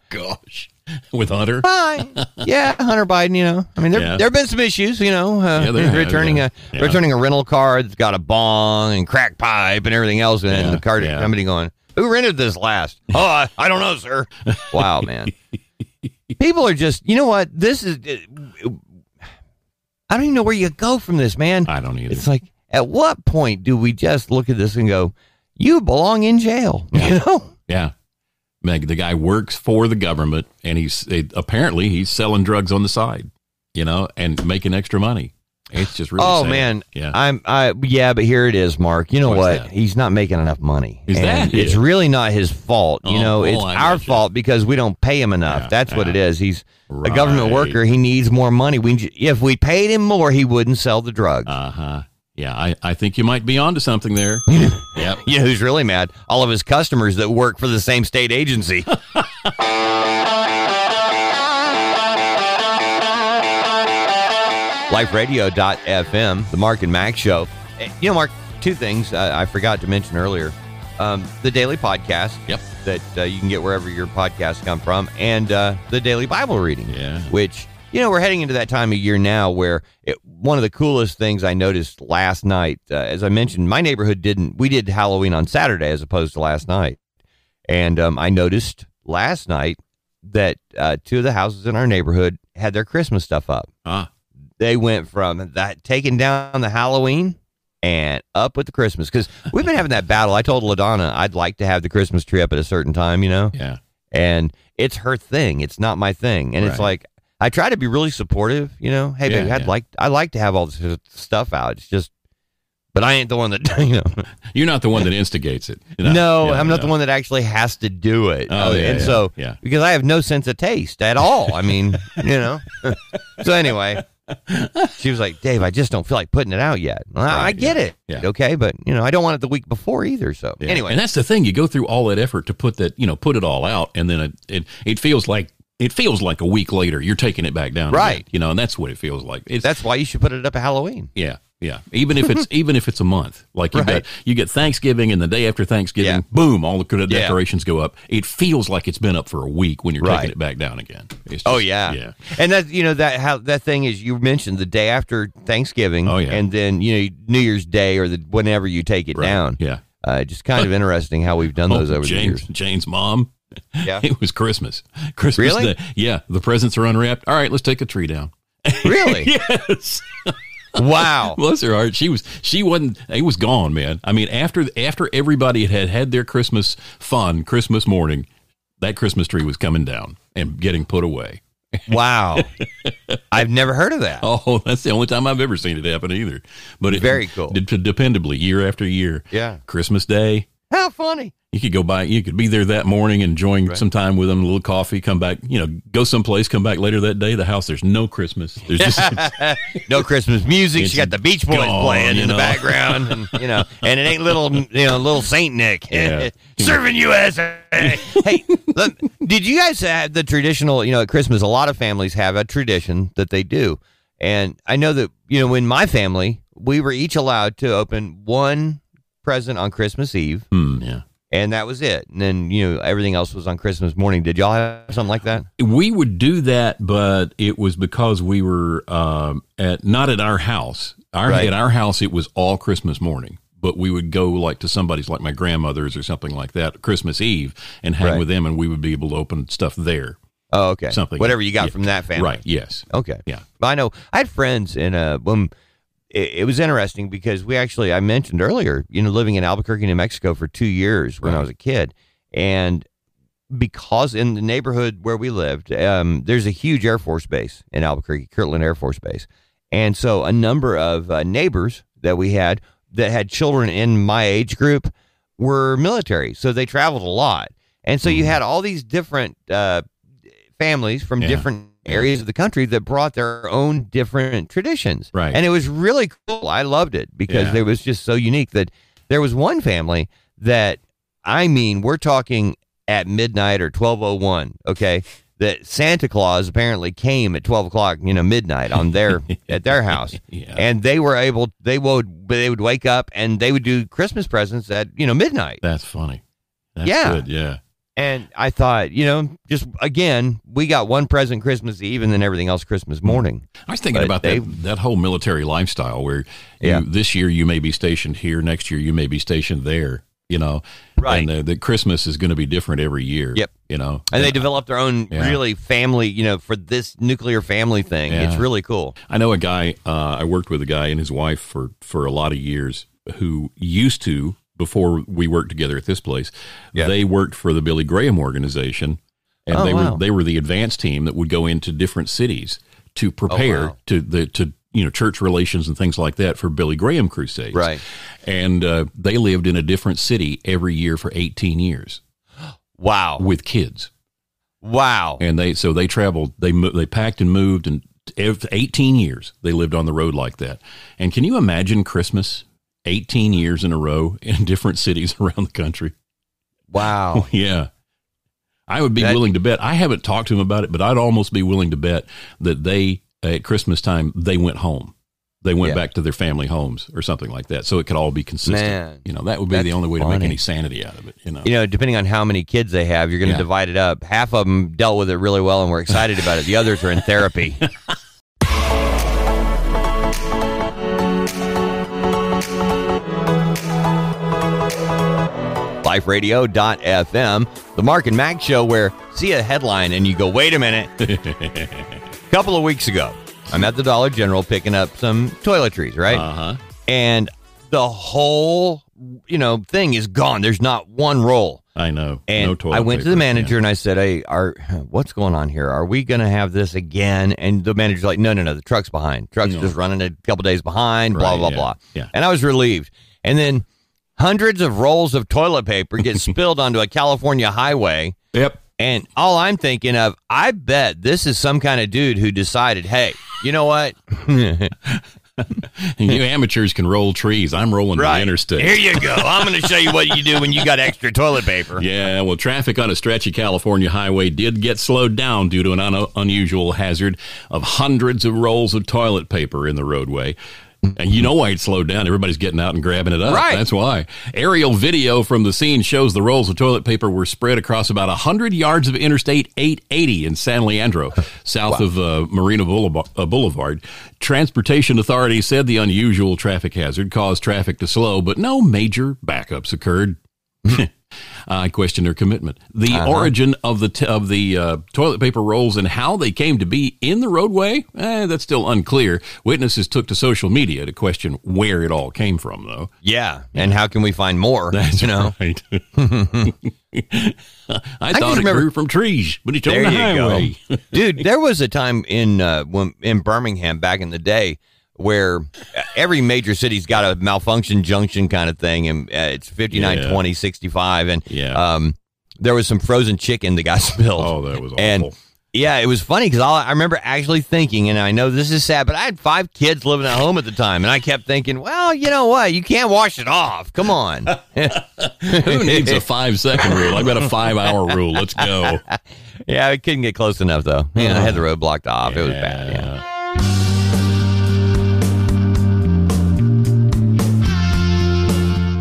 Gosh. With Hunter? Fine. Yeah, Hunter Biden. You know, I mean, there Yeah. there have been some issues. You know, uh, Yeah, there have, returning yeah. a returning a rental car that's got a bong and crack pipe and everything else, and the car somebody going, "Who rented this last?" oh, I, I don't know, sir. wow, man. People are just, you know what? This is. I don't even know where you go from this, man. I don't either. It's like, at what point do we just look at this and go, "You belong in jail"? You know. Yeah. Meg, the guy works for the government and he's it, apparently he's selling drugs on the side, you know, and making extra money. It's just really Oh sad. man, Yeah. I'm I yeah, but here it is, Mark. You know What's what? that? He's not making enough money. Is And that It's it? really not his fault. You Oh, know, oh, it's our gotcha. fault because we don't pay him enough. Yeah, That's what it is. He's a government worker. He needs more money. We if we paid him more, he wouldn't sell the drugs. Uh-huh. Yeah, I, I think you might be onto something there. yep. know who's really mad? All of his customers that work for the same state agency. LifeRadio.fm, the Mark and Max show. Eh, You know, Mark, two things uh, I forgot to mention earlier. Um, the daily podcast Yep. that uh, you can get wherever your podcasts come from, and uh, the daily Bible reading, Yeah. which, you know, we're heading into that time of year now where it, one of the coolest things I noticed last night, uh, as I mentioned, my neighborhood didn't, we did Halloween on Saturday as opposed to last night. And um, I noticed last night that uh, two of the houses in our neighborhood had their Christmas stuff up. Ah, They went from that taking down the Halloween and up with the Christmas because we've been having that battle. I told LaDonna I'd like to have the Christmas tree up at a certain time, you know, yeah. and it's her thing. It's not my thing, and it's like I try to be really supportive, you know. Hey, Yeah, baby, I'd yeah. like I like to have all this stuff out. It's just, but I ain't the one that you know. You're not the one that instigates it. No, Yeah, I'm not no. the one that actually has to do it. Oh, yeah, and so, yeah. because I have no sense of taste at all. I mean, you know. so anyway, she was like, Dave, I just don't feel like putting it out yet. Well, I get yeah, it. yeah. Okay. But, you know, I don't want it the week before either. So Yeah. anyway, and that's the thing. You go through all that effort to put that, you know, put it all out, and then it it, it feels like it feels like a week later you're taking it back down, again, Right. you know, and that's what it feels like. It's that's why you should put it up at Halloween. yeah, yeah. Even if it's even if it's a month, like you Right. got you get Thanksgiving, and the day after Thanksgiving, Yeah. boom, all the de- Yeah. decorations go up. It feels like it's been up for a week when you're Right. taking it back down again. It's Oh yeah, yeah. and that you know that how that thing is you mentioned the day after Thanksgiving. Oh, yeah. and then you know New Year's Day or the whenever you take it Right. down. Yeah. uh, just kind of interesting how we've done those Oh, over Jane's, the years. Jane's mom. Yeah. It was Christmas. Christmas Really? Day. Yeah. The presents are unwrapped. All right, let's take a tree down. Really? yes. Wow. Bless her heart. She was she wasn't it was gone, man. I mean, after after everybody had had their Christmas fun Christmas morning, that Christmas tree was coming down and getting put away. Wow. I've never heard of that. Oh, that's the only time I've ever seen it happen either. But it, Very cool. de- dependably, year after year. Yeah. Christmas Day. How funny. You could go by, you could be there that morning, enjoying some time with them, a little coffee, come back, you know, go someplace, come back later that day. The house, there's no Christmas. There's just, no Christmas music. It's she got the Beach Boys gone, playing you in the background, and you know, and it ain't little, you know, little Saint Nick Yeah. serving USA. hey, look, did you guys have the traditional? You know, at Christmas, a lot of families have a tradition that they do, and I know that you know, in my family, we were each allowed to open one present on Christmas Eve, Hmm, yeah. and that was it. And then you know, everything else was on Christmas morning. Did y'all have something like that? We would do that, but it was because we were um, at not at our house. Our Right. at our house, it was all Christmas morning. But we would go like to somebody's, like my grandmother's or something like that, Christmas Eve, and hang Right. with them, and we would be able to open stuff there. Oh, okay. Something. Whatever you got Yeah. from that family, Right? Yes. Okay. Yeah. I know. I had friends in uh when it, it was interesting because we actually I mentioned earlier, you know, living in Albuquerque, New Mexico for two years when I was a kid, and because in the neighborhood where we lived, um, there's a huge Air Force base in Albuquerque, Kirtland Air Force Base, and so a number of uh, neighbors that we had that had children in my age group were military, so they traveled a lot, and so you had all these different uh, families from Yeah. different areas of the country that brought their own different traditions. Right. And it was really cool. I loved it because Yeah. it was just so unique that there was one family that I mean, we're talking at midnight or twelve oh one, okay? That Santa Claus apparently came at twelve o'clock, you know, midnight on their at their house. Yeah. And they were able they would they would wake up and they would do Christmas presents at, you know, midnight. That's funny. That's Yeah. good. Yeah. And I thought, you know, just again, we got one present Christmas Eve and then everything else Christmas morning. I was thinking But about they- that that whole military lifestyle where you, Yeah. this year you may be stationed here, next year you may be stationed there. You know, Right. And the Christmas is going to be different every year. Yep. You know, And they developed their own Yeah. really family, you know, for this nuclear family thing. Yeah. It's really cool. I know a guy. Uh, I worked with a guy and his wife for for a lot of years who used to before we worked together at this place. Yeah. They worked for the Billy Graham organization, and Oh, they wow. were they were the advance team that would go into different cities to prepare Oh, wow. to the to you know church relations and things like that for Billy Graham crusades. Right. and uh, they lived in a different city every year for 18 years Wow. with kids Wow. and they so they traveled they they packed and moved and 18 years they lived on the road like that and can you imagine christmas 18 years in a row in different cities around the country Wow. yeah i would be That- willing to bet i haven't talked to him about it but i'd almost be willing to bet that they at christmas time they went home they went Yeah. back to their family homes or something like that so it could all be consistent Man, you know that would be the only way to make any sanity out of it you know You know, depending on how many kids they have, you're going to Yeah. divide it up. Half of them dealt with it really well and were excited about it. The others are in therapy. LifeRadio.fm, the Mark and Mack show, where see a headline and you go, wait a minute. a couple of weeks ago, I'm at the Dollar General picking up some toiletries, right? uh-huh and the whole, you know, thing is gone. There's not one roll. i know And no toilet I went to paper, the yeah. manager and I said, "Hey, are what's going on here? Are we going to have this again?" And the manager's like, "No, no, no. The truck's behind. Truck's No. just running a couple days behind. Blah blah yeah, blah." yeah. And I was relieved. And then hundreds of rolls of toilet paper get spilled onto a California highway. Yep. And all I'm thinking of, I bet this is some kind of dude who decided, hey, you know what? you amateurs can roll trees. I'm rolling the interstate. Here you go. I'm going to show you what you do when you got extra toilet paper. Yeah, well, traffic on a stretchy California highway did get slowed down due to an un- unusual hazard of hundreds of rolls of toilet paper in the roadway. And you know why it slowed down? Everybody's getting out and grabbing it up. Right. That's why. Aerial video from the scene shows the rolls of toilet paper were spread across about 100 yards of Interstate 880 in San Leandro, south of uh, Marina Boulevard, uh, Boulevard. Transportation authorities said the unusual traffic hazard caused traffic to slow, but no major backups occurred. I question their commitment. The Uh-huh. origin of the t- of the uh, toilet paper rolls and how they came to be in the roadway, eh, that's still unclear. Witnesses took to social media to question where it all came from, though. Yeah. And how can we find more? That's you know? right. I thought just it remember- grew from trees, but it's on the highway. dude. There was a time in uh, when in Birmingham back in the day. Where every major city's got a malfunction junction kind of thing, and uh, it's 59, Yeah. 20, 65. And Yeah. um, there was some frozen chicken that got spilled. Oh, that was awful. And yeah, it was funny because I remember actually thinking, and I know this is sad, but I had five kids living at home at the time, and I kept thinking, well, you know what? You can't wash it off. Come on. Who needs a five second rule? I've got a five hour rule. Let's go. yeah, I couldn't get close enough though. Yeah, I had the road blocked off. It was bad. Yeah.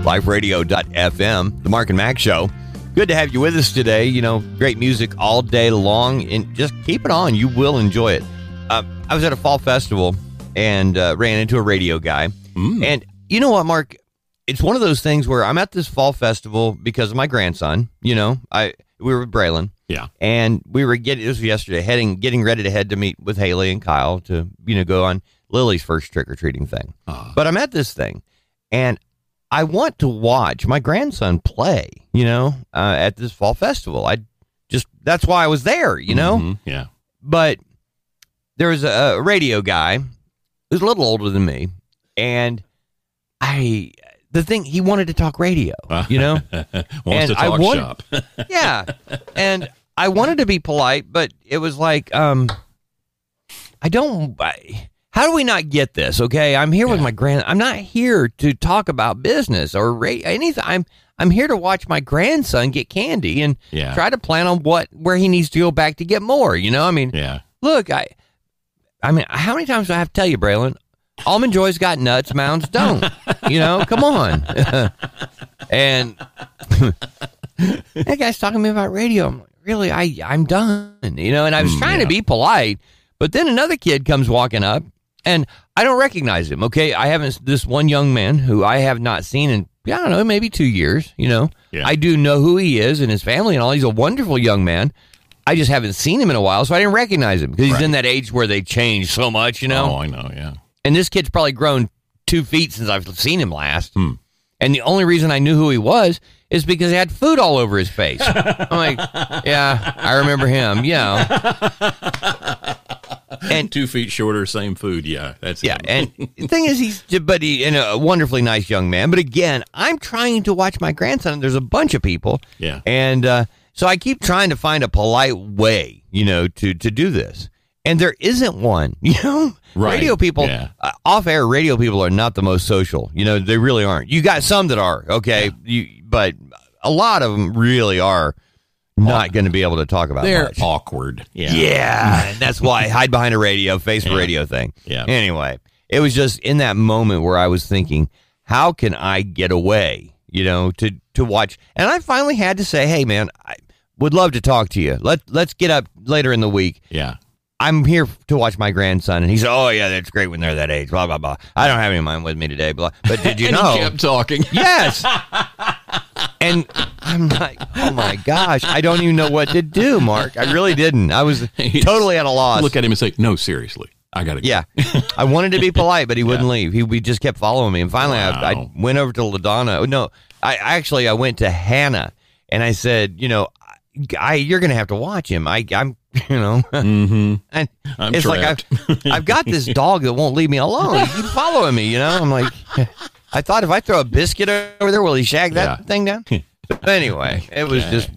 liferadio.fm, the Mark and Mack Show. Good to have you with us today. You know, great music all day long, and just keep it on. You will enjoy it. Uh, I was at a fall festival and uh, ran into a radio guy. And you know what, Mark? It's one of those things where I'm at this fall festival because of my grandson. You know, I we were with Braylon Yeah. and we were getting this was yesterday heading getting ready to head to meet with Haley and Kyle to you know go on Lily's first trick or treating thing. Ah. But I'm at this thing, and I want to watch my grandson play. You know, uh, at this fall festival. I just that's why I was there. You know, Mhm. Yeah. but there was a, a radio guy who's a little older than me, and I the thing he wanted to talk radio. You know. Wants And to I talk want- shop. yeah and i wanted to be polite but it was like um i don't I, how do we not get this okay? I'm here with my grand i'm not here to talk about business or anything. I'm i'm here to watch my grandson get candy and Yeah. try to plan on what where he needs to go back to get more you know? I mean Yeah. look i i mean how many times do i have to tell you braylon? Almond joy's got nuts mounds don't you know? Come on. And that guy's talking to me about radio. I'm like, really, I, I'm done, you know, and I was Mm, trying yeah. to be polite, but then another kid comes walking up and I don't recognize him. Okay. I haven't, this one young man who I have not seen in, I don't know, maybe two years, you know, Yeah. I do know who he is and his family and all. He's a wonderful young man. I just haven't seen him in a while, so I didn't recognize him because he's Right. in that age where they change so much, you know. Oh, I know. Yeah. And this kid's probably grown two feet since I've seen him last. Hmm. And the only reason I knew who he was is because he had food all over his face. I'm like, yeah, I remember him. Yeah. And Two feet shorter, same food. Yeah. That's yeah, and the thing is, he's but he and a wonderfully nice young man. But again, I'm trying to watch my grandson. There's a bunch of people, Yeah. and uh, so I keep trying to find a polite way, you know, to to do this. And there isn't one, you know. Right, Radio people, yeah. uh, off-air radio people are not the most social. You know, they really aren't. You got some that are okay, you, but a lot of them really are not going to be able to talk about They're much. awkward. Yeah. Yeah, and that's why I hide behind a radio, face the radio thing. Yeah. Anyway, it was just in that moment where I was thinking, how can I get away? You know, to to watch, and I finally had to say, hey, man, I would love to talk to you. Let let's get up later in the week. Yeah. I'm here to watch my grandson, and he said, "Oh yeah, that's great when they're that age." Blah blah blah. I don't have any of mine with me today, blah. But did you and know? he kept talking. Yes. and I'm like, oh my gosh, I don't even know what to do, Mark. I really didn't. I was totally at a loss. Look at him and say, "No, seriously, I got to." yeah, I wanted to be polite, but he wouldn't leave. He we just kept following me, and finally, I, I went over to Ladonna. No, I actually I went to Hannah, and I said, you know, I you're gonna have to watch him. I I'm you know, Mm-hmm. and I'm it's like trapped. I've, I've got this dog that won't leave me alone. He's following me, you know. I'm like, I thought if I throw a biscuit over there, will he shag that Yeah. thing down? But anyway, it was just,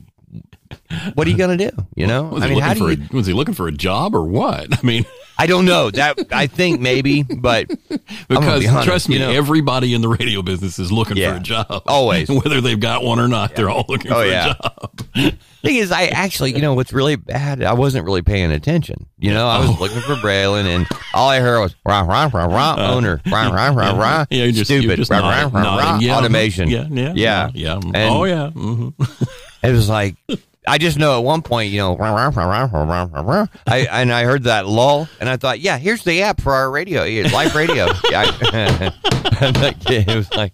what are you gonna do? You know, Was I he mean, how looking do for? you? A, was he looking for a job or what? I mean, I don't know. That I think maybe, but because be honest, trust me, you know- everybody in the radio business is looking Yeah. for a job. Always. whether they've got one or not, they're all looking Oh, for yeah. a job. Thing is, I actually, you know, what's really bad? I wasn't really paying attention. You know, I was Oh. looking for Braylon, and all I heard was rah rah rah rah owner rah rah rah rah Uh, Yeah, you're just, stupid You're just rah, nodding, rah, rah, rah, nodding. Yeah, automation. Yeah, yeah, yeah, yeah. And- oh yeah. hmm It was like I just know at one point, you know, rah, rah, rah, I and I heard that lull, and I thought, yeah, here's the app for our radio, eh, live radio. I, it was like,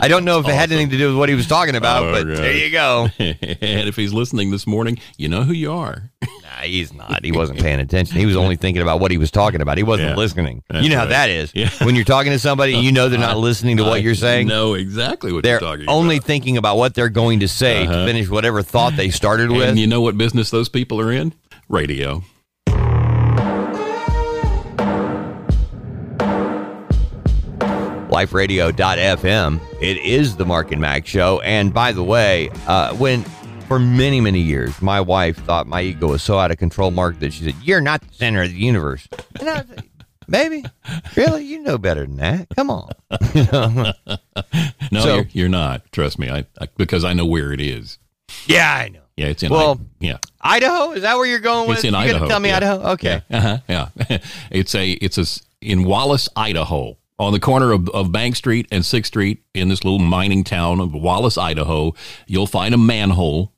I don't know if awesome. it had anything to do with what he was talking about, oh, but there you go. and if he's listening this morning, you know who you are. Nah, he's not. He wasn't paying attention. He was only thinking about what he was talking about. He wasn't Yeah. listening. You know how that is. Yeah. When you're talking to somebody, and you know they're not listening to what you're saying. know exactly what They're you're talking only about. thinking about what they're going to say to Uh-huh. finish whatever thought they started with. And you know what business those people are in? Radio. liferadio.fm. It is the Mark and Mack show. And by the way, uh, when for many, many years, my wife thought my ego was so out of control, Mark, that she said, You're not the center of the universe. And I was like, Baby, really? You know better than that. Come on. No, So- you're, you're not. Trust me, I, I because I know where it is. yeah, I know. Yeah, it's in. Well, I, yeah, Idaho? Is that where you're going with? it's in you Idaho. tell me yeah. Idaho? Okay. Yeah, uh-huh, yeah. it's a it's a in Wallace, Idaho, on the corner of, of Bank Street and Sixth Street in this little mining town of Wallace, Idaho. You'll find a manhole,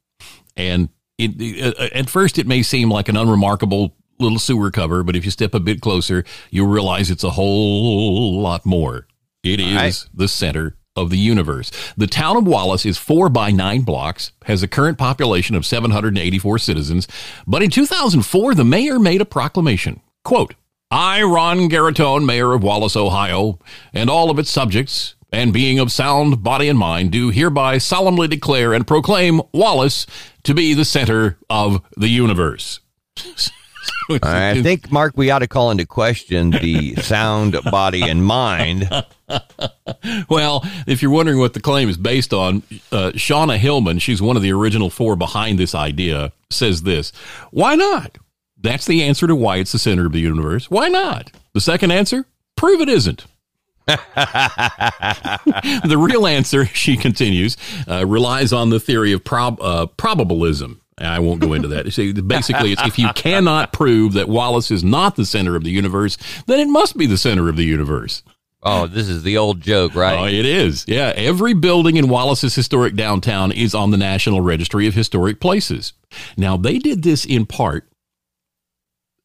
and it, uh, at first it may seem like an unremarkable little sewer cover, but if you step a bit closer, you'll realize it's a whole lot more. It is right. the center of the universe. The town of Wallace is four by nine blocks, has a current population of 784 citizens. But in 2004, the mayor made a proclamation. Quote, I, Ron Garitone, mayor of Wallace, Ohio, and all of its subjects, and being of sound body and mind, do hereby solemnly declare and proclaim Wallace to be the center of the universe. I think, Mark, we ought to call into question the sound, body, and mind. Well, if you're wondering what the claim is based on, uh, Shauna Hillman, she's one of the original four behind this idea, says this Why not? That's the answer to why it's the center of the universe. Why not? The second answer? Prove it isn't. the real answer, she continues, uh, relies on the theory of prob- uh, probabilism. I won't go into that. See, basically, it's if you cannot prove that Wallace is not the center of the universe, then it must be the center of the universe. Oh, this is the old joke, right? Oh, it is. Yeah. Every building in Wallace's historic downtown is on the National Registry of Historic Places. Now, they did this in part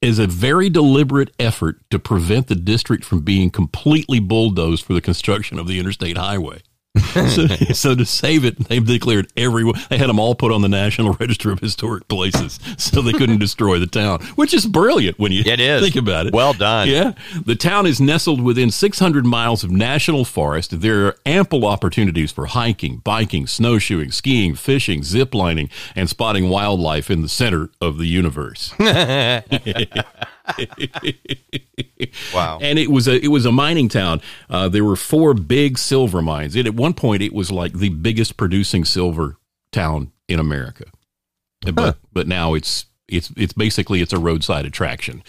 as a very deliberate effort to prevent the district from being completely bulldozed for the construction of the interstate highway. So, so to save it, they declared everyone. They had them all put on the National Register of Historic Places, so they couldn't destroy the town. Which is brilliant when you It is. think about it. Well done. Yeah. The town is nestled within 600 miles of national forest. There are ample opportunities for hiking, biking, snowshoeing, skiing, fishing, ziplining, and spotting wildlife in the center of the universe. Wow. And it was a it was a mining town. Uh, there were four big silver mines. It, at one point, it was like the biggest producing silver town in America. But but now it's it's it's basically it's a roadside attraction,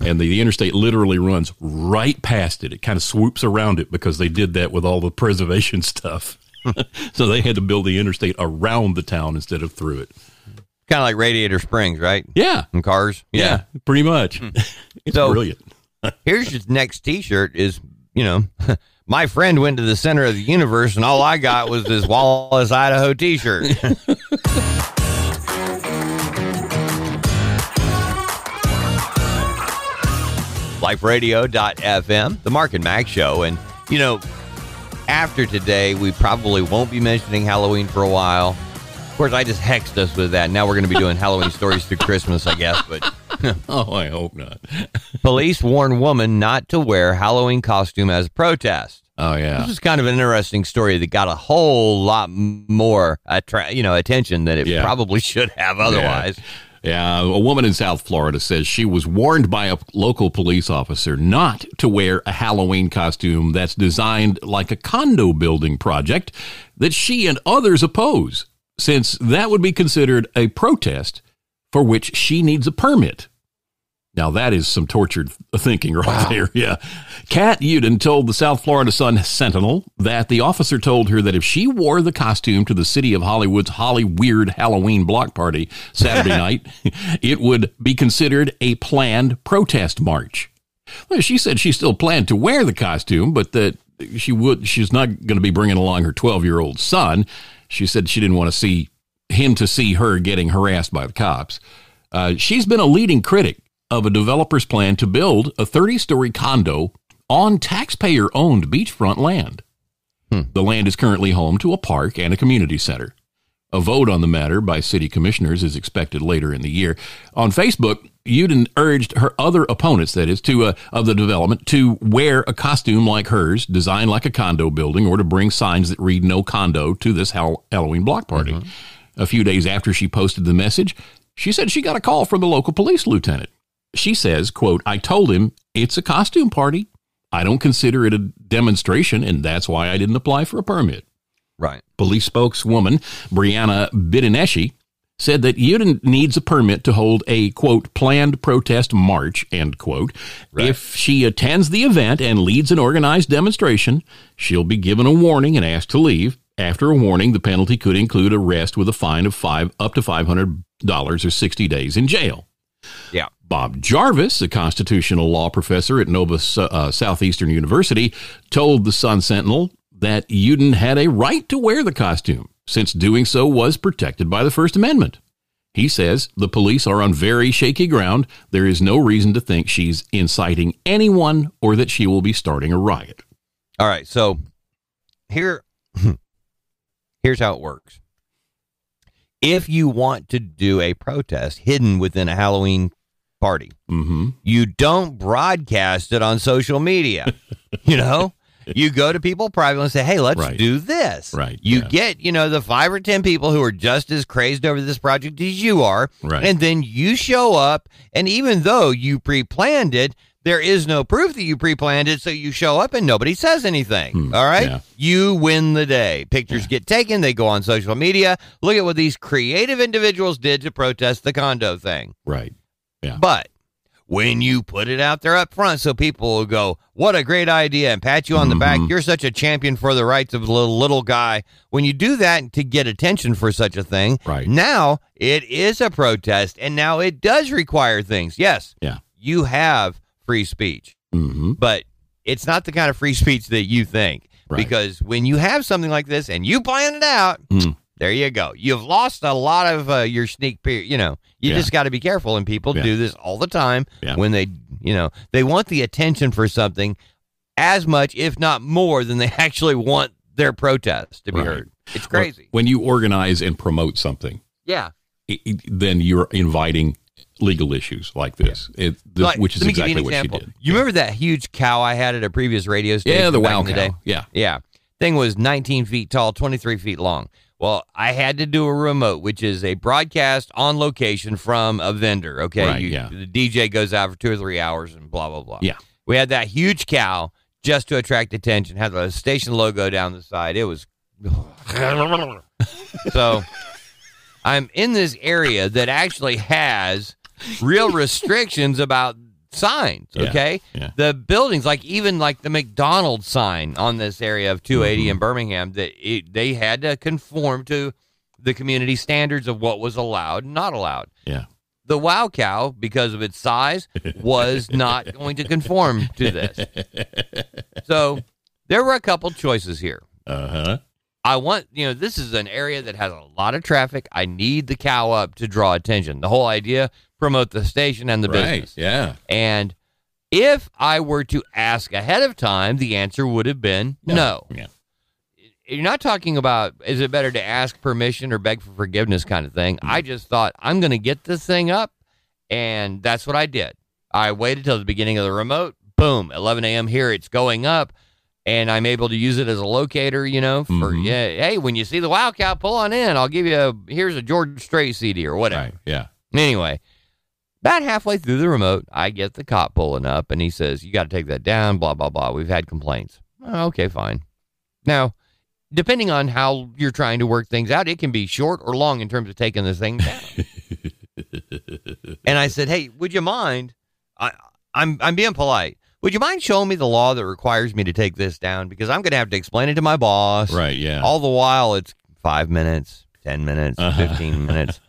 and the, the interstate literally runs right past it. It kind of swoops around it because they did that with all the preservation stuff. so they had to build the interstate around the town instead of through it. Kind of like Radiator Springs, right? Yeah, And cars. yeah, pretty much. Hmm. it's So- brilliant. Here's your next T-shirt. Is you know, my friend went to the center of the universe, and all I got was this Wallace, Idaho T-shirt. LifeRadio.fm, the Mark and Mack Show, and you know, after today, we probably won't be mentioning Halloween for a while. Of course, I just hexed us with that. Now we're going to be doing Halloween stories through Christmas, I guess, but. Oh, I hope not. Police warn woman not to wear Halloween costume as a protest. Oh yeah. This is kind of an interesting story that got a whole lot more attra- you know attention than it Yeah. probably should have otherwise. Yeah, a woman in South Florida says she was warned by a local police officer not to wear a Halloween costume that's designed like a condo building project that she and others oppose, since that would be considered a protest for which she needs a permit. Now that is some tortured thinking right there. Yeah. Kat Uden told the South Florida Sun Sentinel that the officer told her that if she wore the costume to the city of Hollywood's Holly Weird Halloween block party Saturday night, it would be considered a planned protest march. Well, she said she still planned to wear the costume, but that she would she's not going to be bringing along her 12-year-old son. She said she didn't want to see him to see her getting harassed by the cops. Uh, she's been a leading critic of a developer's plan to build a 30 story condo on taxpayer owned beachfront land. The land is currently home to a park and a community center. A vote on the matter by city commissioners is expected later in the year. On Facebook, Uden urged her other opponents, that is, to uh, of the development, to wear a costume like hers, designed like a condo building, or to bring signs that read "No Condo" to this Hall- Halloween block party. A few days after she posted the message, she said she got a call from the local police lieutenant. She says, "quote I told him it's a costume party. I don't consider it a demonstration, and that's why I didn't apply for a permit. Right. Police spokeswoman Brianna Bidineshi said that Uden needs a permit to hold a quote planned protest march end quote. Right. If she attends the event and leads an organized demonstration, she'll be given a warning and asked to leave. After a warning, the penalty could include arrest with a fine of five up to five hundred dollars or sixty days in jail. Yeah. Bob Jarvis, a constitutional law professor at Nova uh, Southeastern University, told the Sun Sentinel that Uden had a right to wear the costume, since doing so was protected by the First Amendment. He says the police are on very shaky ground. There is no reason to think she's inciting anyone or that she will be starting a riot. All right. So here, here's how it works. If you want to do a protest hidden within a Halloween party, Mm-hmm. you don't broadcast it on social media. you know, you go to people privately and say, "Hey, let's Right. do this." Right, You yeah. get, you know, the five or ten people who are just as crazed over this project as you are, Right. and then you show up, and even though you pre-planned it. There is no proof that you pre-planned it, so you show up and nobody says anything. Hmm, all right, yeah. you win the day. Pictures get taken, they go on social media. Look at what these creative individuals did to protest the condo thing. Right. Yeah. But when you put it out there up front, so people will go, "What a great idea!" and pat you on the back. Mhm. You're such a champion for the rights of the little little guy. When you do that to get attention for such a thing, Right. now it is a protest, and now it does require things. Yes, Yeah. you have free speech, Mm-hmm. but it's not the kind of free speech that you think. Right. Because when you have something like this and you plan it out, Mm. There you go. You've lost a lot of uh, your sneak peek. You know, you Yeah. just got to be careful. And people Yeah. do this all the time Yeah. when they, you know, they want the attention for something as much, if not more, than they actually want their protest to be Right. heard. It's crazy. When you organize and promote something, yeah. it, it- then you're inviting legal issues like this, it, Like, which is let me give exactly what she did. You remember that huge cow I had at a previous radio station? Yeah, the wow the cow. day? Yeah. Yeah. Thing was 19 feet tall, 23 feet long. Well, I had to do a remote, which is a broadcast on location from a vendor. Okay. Right, yeah. The DJ goes out for two or three hours and blah, blah, blah. Yeah. We had that huge cow just to attract attention, had the station logo down the side. It was. so I'm in this area that actually has real restrictions about signs. Yeah, Okay. yeah. The buildings, like even like the McDonald's sign on this area of 280 Mm-hmm. in Birmingham, that it, they had to conform to the community standards of what was allowed and not allowed. Yeah. The Wow Cow, because of its size, was not going to conform to this. So there were a couple choices here. Uh huh. I want, you know, this is an area that has a lot of traffic. I need the cow up to draw attention. The whole idea promote the station and the Right. business. Yeah. And if I were to ask ahead of time, the answer would have been no. Yeah. You're not talking about is it better to ask permission or beg for forgiveness kind of thing. I just thought I'm going to get this thing up, and that's what I did. I waited till the beginning of the remote. Boom, 11 a.m. here. It's going up, and I'm able to use it as a locator. You know, for Mhm. yeah. Hey, when you see the Cow, pull on in. I'll give you a here's a George Strait CD or whatever. Right. Yeah. Anyway, about halfway through the remote, I get the cop pulling up and he says, You got to take that down, blah, blah, blah. We've had complaints. Oh, okay, fine. Now, depending on how you're trying to work things out, it can be short or long in terms of taking this thing down. and I said, Hey, would you mind? I, I'm, I'm being polite. Would you mind showing me the law that requires me to take this down? Because I'm going to have to explain it to my boss. Right. Yeah. All the while, it's five minutes, 10 minutes, Uh-huh. 15 minutes.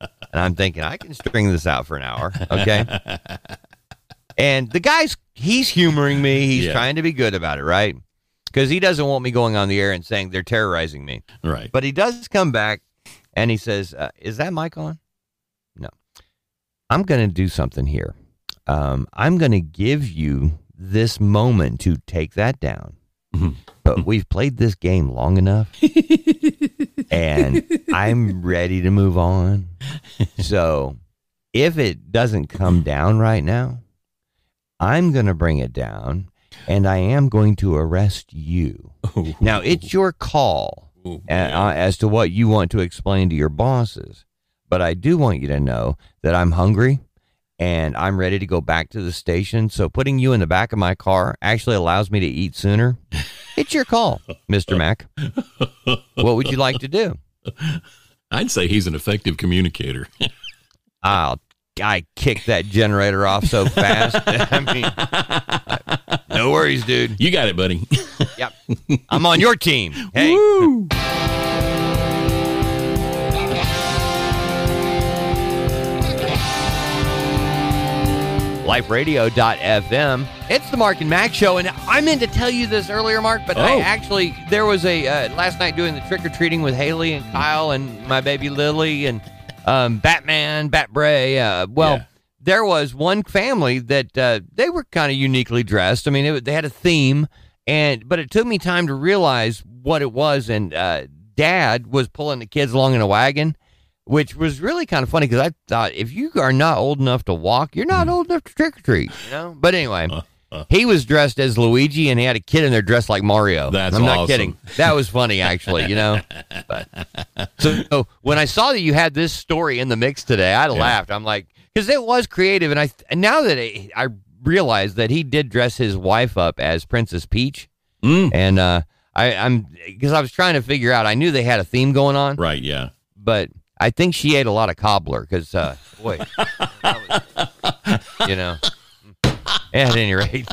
And I'm thinking, I can string this out for an hour. Okay. and the guy's, he's humoring me. He's Yeah. trying to be good about it, right? Because he doesn't want me going on the air and saying they're terrorizing me. right. But he does come back and he says, uh, Is that mic on? No. I'm going to do something here. Um, I'm going to give you this moment to take that down. Mhm. But we've played this game long enough and I'm ready to move on. So if it doesn't come down right now, I'm going to bring it down and I am going to arrest you. Now, it's your call Ooh, uh, uh, as to what you want to explain to your bosses. But I do want you to know that I'm hungry and I'm ready to go back to the station. So putting you in the back of my car actually allows me to eat sooner. It's your call, Mr. Mack. What would you like to do? I'd say he's an effective communicator. I'll I kicked that generator off so fast. I mean, no worries, dude. you got it, buddy. Yep. I'm on your team. Hey. liferadio.fm. It's the Mark and Mack show, and I meant to tell you this earlier, Mark, but I Oh. actually there was a uh, last night doing the trick or treating with Haley and Kyle and my baby Lily and um, Batman, Bat Bray. Uh, well, Yeah. there was one family that uh, they were kind of uniquely dressed. I mean, it, they had a theme, and but it took me time to realize what it was. And uh, Dad was pulling the kids along in a wagon, which was really kind of funny because I thought if you are not old enough to walk, you're not old enough to trick or treat. You know. But anyway. He was dressed as Luigi, and he had a kid in there dressed like Mario. That's I'm not kidding. That was funny, actually. You know. But, so, so when I saw that you had this story in the mix today, I laughed. I'm like, because it was creative, and I and now that I, I realized that he did dress his wife up as Princess Peach, Mm. and uh, I, I'm because I was trying to figure out. I knew they had a theme going on, Right, yeah. but I think she ate a lot of cobbler because, uh, boy, was- you know, at any rate,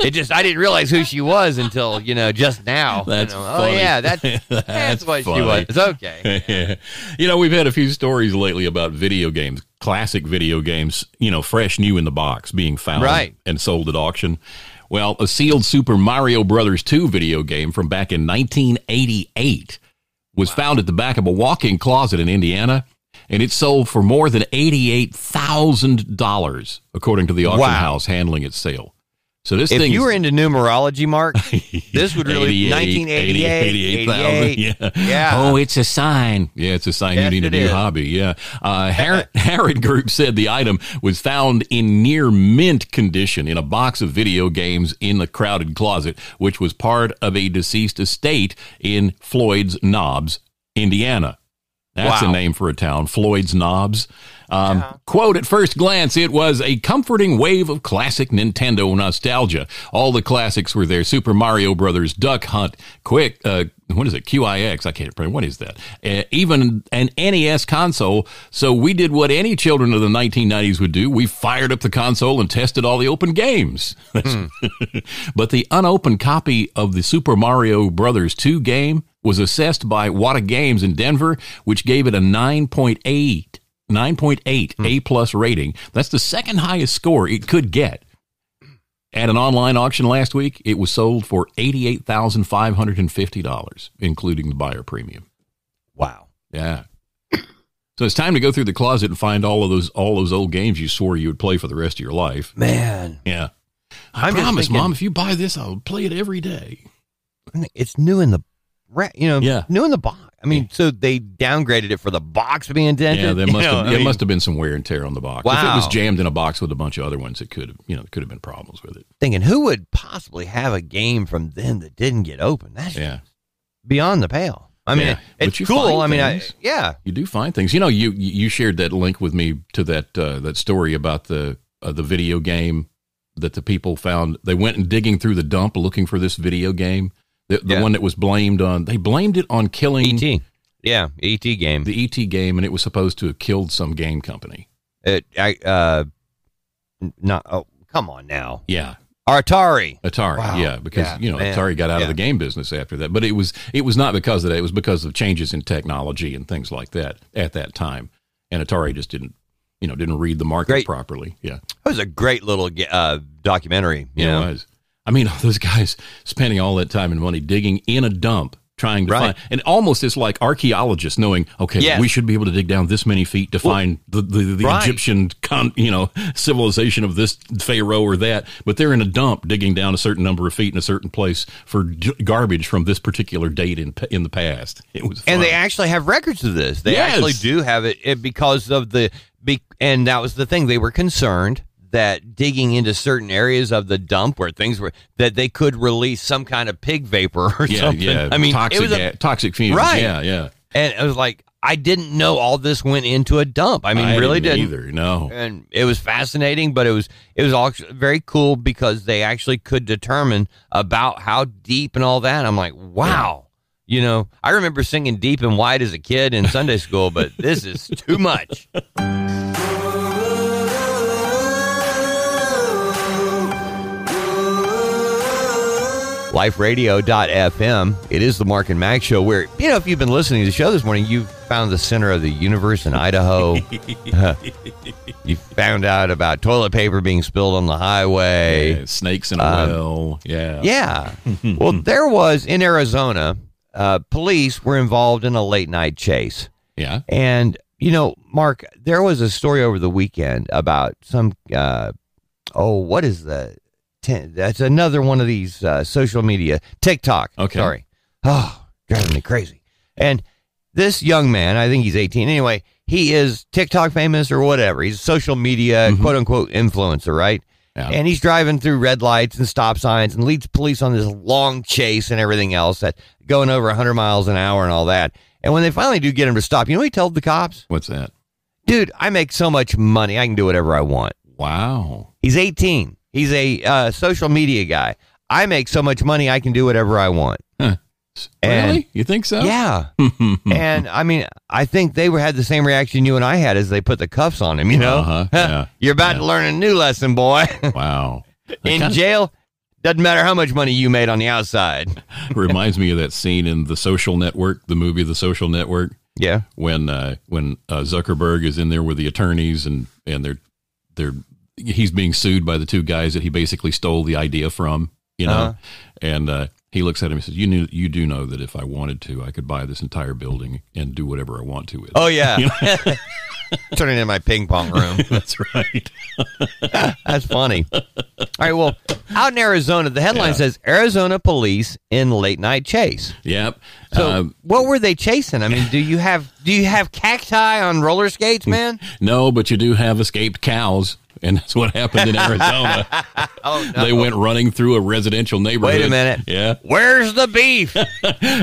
it just I didn't realize who she was until you know just now. You That's know, Oh yeah, that's that's, That's what funny. she was. It's okay. you know, we've had a few stories lately about video games, classic video games, you know, fresh new in the box being found Right. and sold at auction. Well, a sealed Super Mario Brothers 2 video game from back in 1988 was found at the back of a walk-in closet in Indiana, and it sold for more than $88,000 according to the auction Wow. house handling its sale. So this If thing you were into numerology, Mark, this would really 88, 1988, 88,000. 88. Yeah. Yeah. Oh, it's a sign. Yeah, it's a sign Yes, you need a new is. hobby. Yeah. Uh, Harrod, Harrod Group said the item was found in near mint condition in a box of video games in the crowded closet, which was part of a deceased estate in Floyd's Knobs, Indiana. That's a name for a town, Floyd's Knobs. Um, Quote, at first glance, it was a comforting wave of classic Nintendo nostalgia. All the classics were there. Super Mario Brothers, Duck Hunt, Quick, uh, what is it? QIX. I can't remember. What is that? Uh, even an NES console. So we did what any children of the 1990s would do. We fired up the console and tested all the open games. but the unopened copy of the Super Mario Brothers 2 game was assessed by Wata Games in Denver, which gave it a 9.8 9.8 hmm. A plus rating. That's the second highest score it could get. At an online auction last week, it was sold for $88,550, including the buyer premium. Wow. Yeah. So it's time to go through the closet and find all of those all those old games you swore you would play for the rest of your life. Man, Yeah. I I'm promise, thinking- Mom, if you buy this, I'll play it every day. it's new in the, you know, Yeah. new in the box. I mean, so they downgraded it for the box being dented. Yeah, there you must know, have I mean, must have been some wear and tear on the box. Wow. If it was jammed in a box with a bunch of other ones, it could have you know could have been problems with it. thinking who would possibly have a game from then that didn't get open? That's Yeah. beyond the pale. I mean, Yeah, it's cool. I mean, I, yeah, You do find things. You know, you you shared that link with me to that uh, that story about the uh, the video game that the people found. They went and digging through the dump looking for this video game. The, the Yeah. one that was blamed on. They blamed it on killing ET. Yeah, ET game. the ET game, and it was supposed to have killed some game company. It, I, uh, not. Oh, come on now, Yeah, Atari. Atari. Wow. Yeah, because Yeah, you know man. Atari got out Yeah. of the game business after that. But it was it was not because of that. It was because of changes in technology and things like that at that time. And Atari just didn't you know didn't read the market Great. properly. Yeah. That was a great little uh, documentary. You Yeah, know, it was. I mean, those guys spending all that time and money digging in a dump, trying to Right. find, and almost it's like archaeologists knowing, okay, Yes. we should be able to dig down this many feet to find the the, the Right. Egyptian, con, you know, civilization of this pharaoh or that. But they're in a dump digging down a certain number of feet in a certain place for garbage from this particular date in in the past. It was, and they actually have records of this. They Yes. actually do have it, it because of the be, and that was the thing. They were concerned that digging into certain areas of the dump where things were that they could release some kind of pig vapor or yeah, something. yeah. I mean, toxic, it was a, toxic fumes. Right. Yeah, yeah. and it was like I didn't know all this went into a dump. I mean, I really didn't didn't. either. No. And it was fascinating, but it was it was all very cool because they actually could determine about how deep and all that. I'm like, wow. You know, I remember singing deep and wide as a kid in Sunday school, but this is too much. liferadio.fm. It is the Mark and Max show where, you know, if you've been listening to the show this morning, you've found the center of the universe in Idaho. you found out about toilet paper being spilled on the highway. Yeah, snakes in a Um, well. Yeah. Yeah. well, there was in Arizona, uh, police were involved in a late night chase. Yeah. And, you know, Mark, there was a story over the weekend about some, uh, oh, what is the, ten, that's another one of these uh, social media, TikTok. Okay. Sorry. Oh, driving me crazy. And this young man, I think he's 18 anyway, he is TikTok famous or whatever. He's a social media, Mhm. quote unquote, influencer, right? Yeah. And he's driving through red lights and stop signs and leads police on this long chase and everything else that going over 100 miles an hour and all that. And when they finally do get him to stop, you know what he told the cops? What's that? Dude, I make so much money, I can do whatever I want. Wow. He's 18. He's a uh, social media guy. I make so much money, I can do whatever I want. And- really? You think so? Yeah. and I mean, I think they were had the same reaction you and I had as they put the cuffs on him, you know? Uh-huh, yeah, You're about to learn a new lesson, boy. wow. In kinda jail, doesn't matter how much money you made on the outside. reminds me of that scene in The Social Network, the movie The Social Network, Yeah. when uh, when uh, Zuckerberg is in there with the attorneys and and they're they're he's being sued by the two guys that he basically stole the idea from, you know, Uh-huh. and uh, he looks at him and says, "You knew you do know that if I wanted to, I could buy this entire building and do whatever I want to with it." Oh, yeah. Turn it into my ping pong room. That's right. That's funny. All right. Well, out in Arizona, the headline Yeah. says Arizona police in late night chase. Yep. So, Uh, what were they chasing? I mean, do you have do you have cacti on roller skates, man? no, but you do have escaped cows, and that's what happened in Arizona. Oh no! They went running through a residential neighborhood. Wait a minute. Yeah. Where's the beef?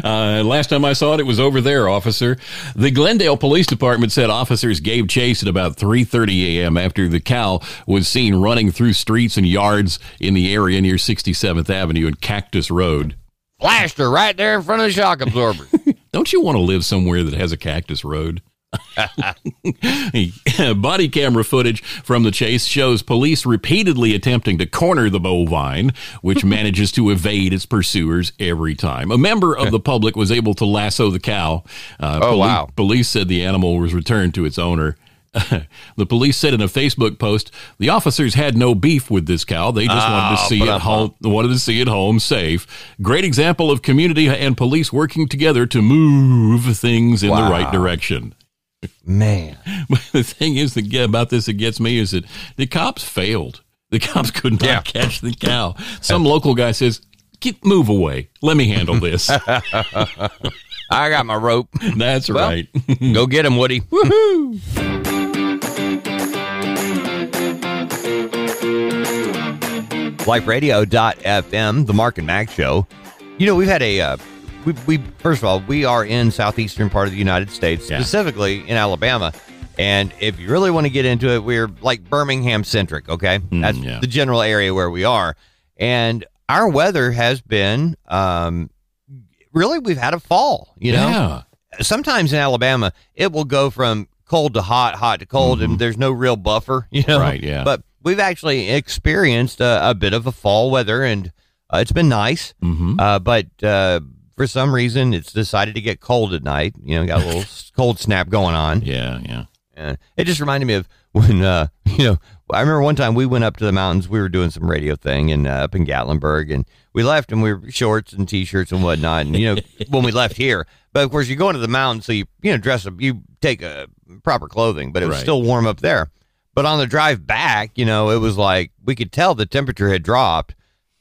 Uh, last time I saw it, it was over there, officer. The Glendale Police Department said officers gave chase at about 3:30 a.m. after the cow was seen running through streets and yards in the area near 67th Avenue and Cactus Road. Flashed her right there in front of the shock absorber. Don't you want to live somewhere that has a cactus road? Body camera footage from the chase shows police repeatedly attempting to corner the bovine, which manages to evade its pursuers every time. A member of the public was able to lasso the cow. Uh, Oh, poli- wow. Police said the animal was returned to its owner. the police said in a Facebook post, the officers had no beef with this cow. They just wanted to Oh, see it home. Wanted to see it home safe. Great example of community and police working together to move things in the right direction. Man, But the thing is that about this that gets me is that the cops failed. The cops could not Yeah. catch the cow. Some local guy says, "Get move away. Let me handle this." I got my rope. That's Well, right. Go get him, Woody. Woohoo! LifeRadio.fm, the Mark and Mack Show. You know, we've had a, uh, we, we first of all, we are in southeastern part of the United States, Yeah. specifically in Alabama. And if you really want to get into it, we're like Birmingham centric, okay? That's yeah. the general area where we are. And our weather has been, um, really, we've had a fall, you know? yeah. sometimes in Alabama, it will go from cold to hot, hot to cold, and there's no real buffer, you know. Mm-hmm. Right, yeah. But we've actually experienced a, a bit of a fall weather, and uh, it's been nice. hmm Uh, but uh, for some reason, it's decided to get cold at night. You know, got a little cold snap going on. Yeah. Yeah. Uh, it just reminded me of when, uh, you know, I remember one time we went up to the mountains. We were doing some radio thing and uh, up in Gatlinburg, and we left, and we were shorts and t-shirts and whatnot. And you know, when we left here, but of course, you go into the mountains, so you you know dress up, you take a proper clothing, but it was Right. still warm up there. But on the drive back, you know, it was like we could tell the temperature had dropped.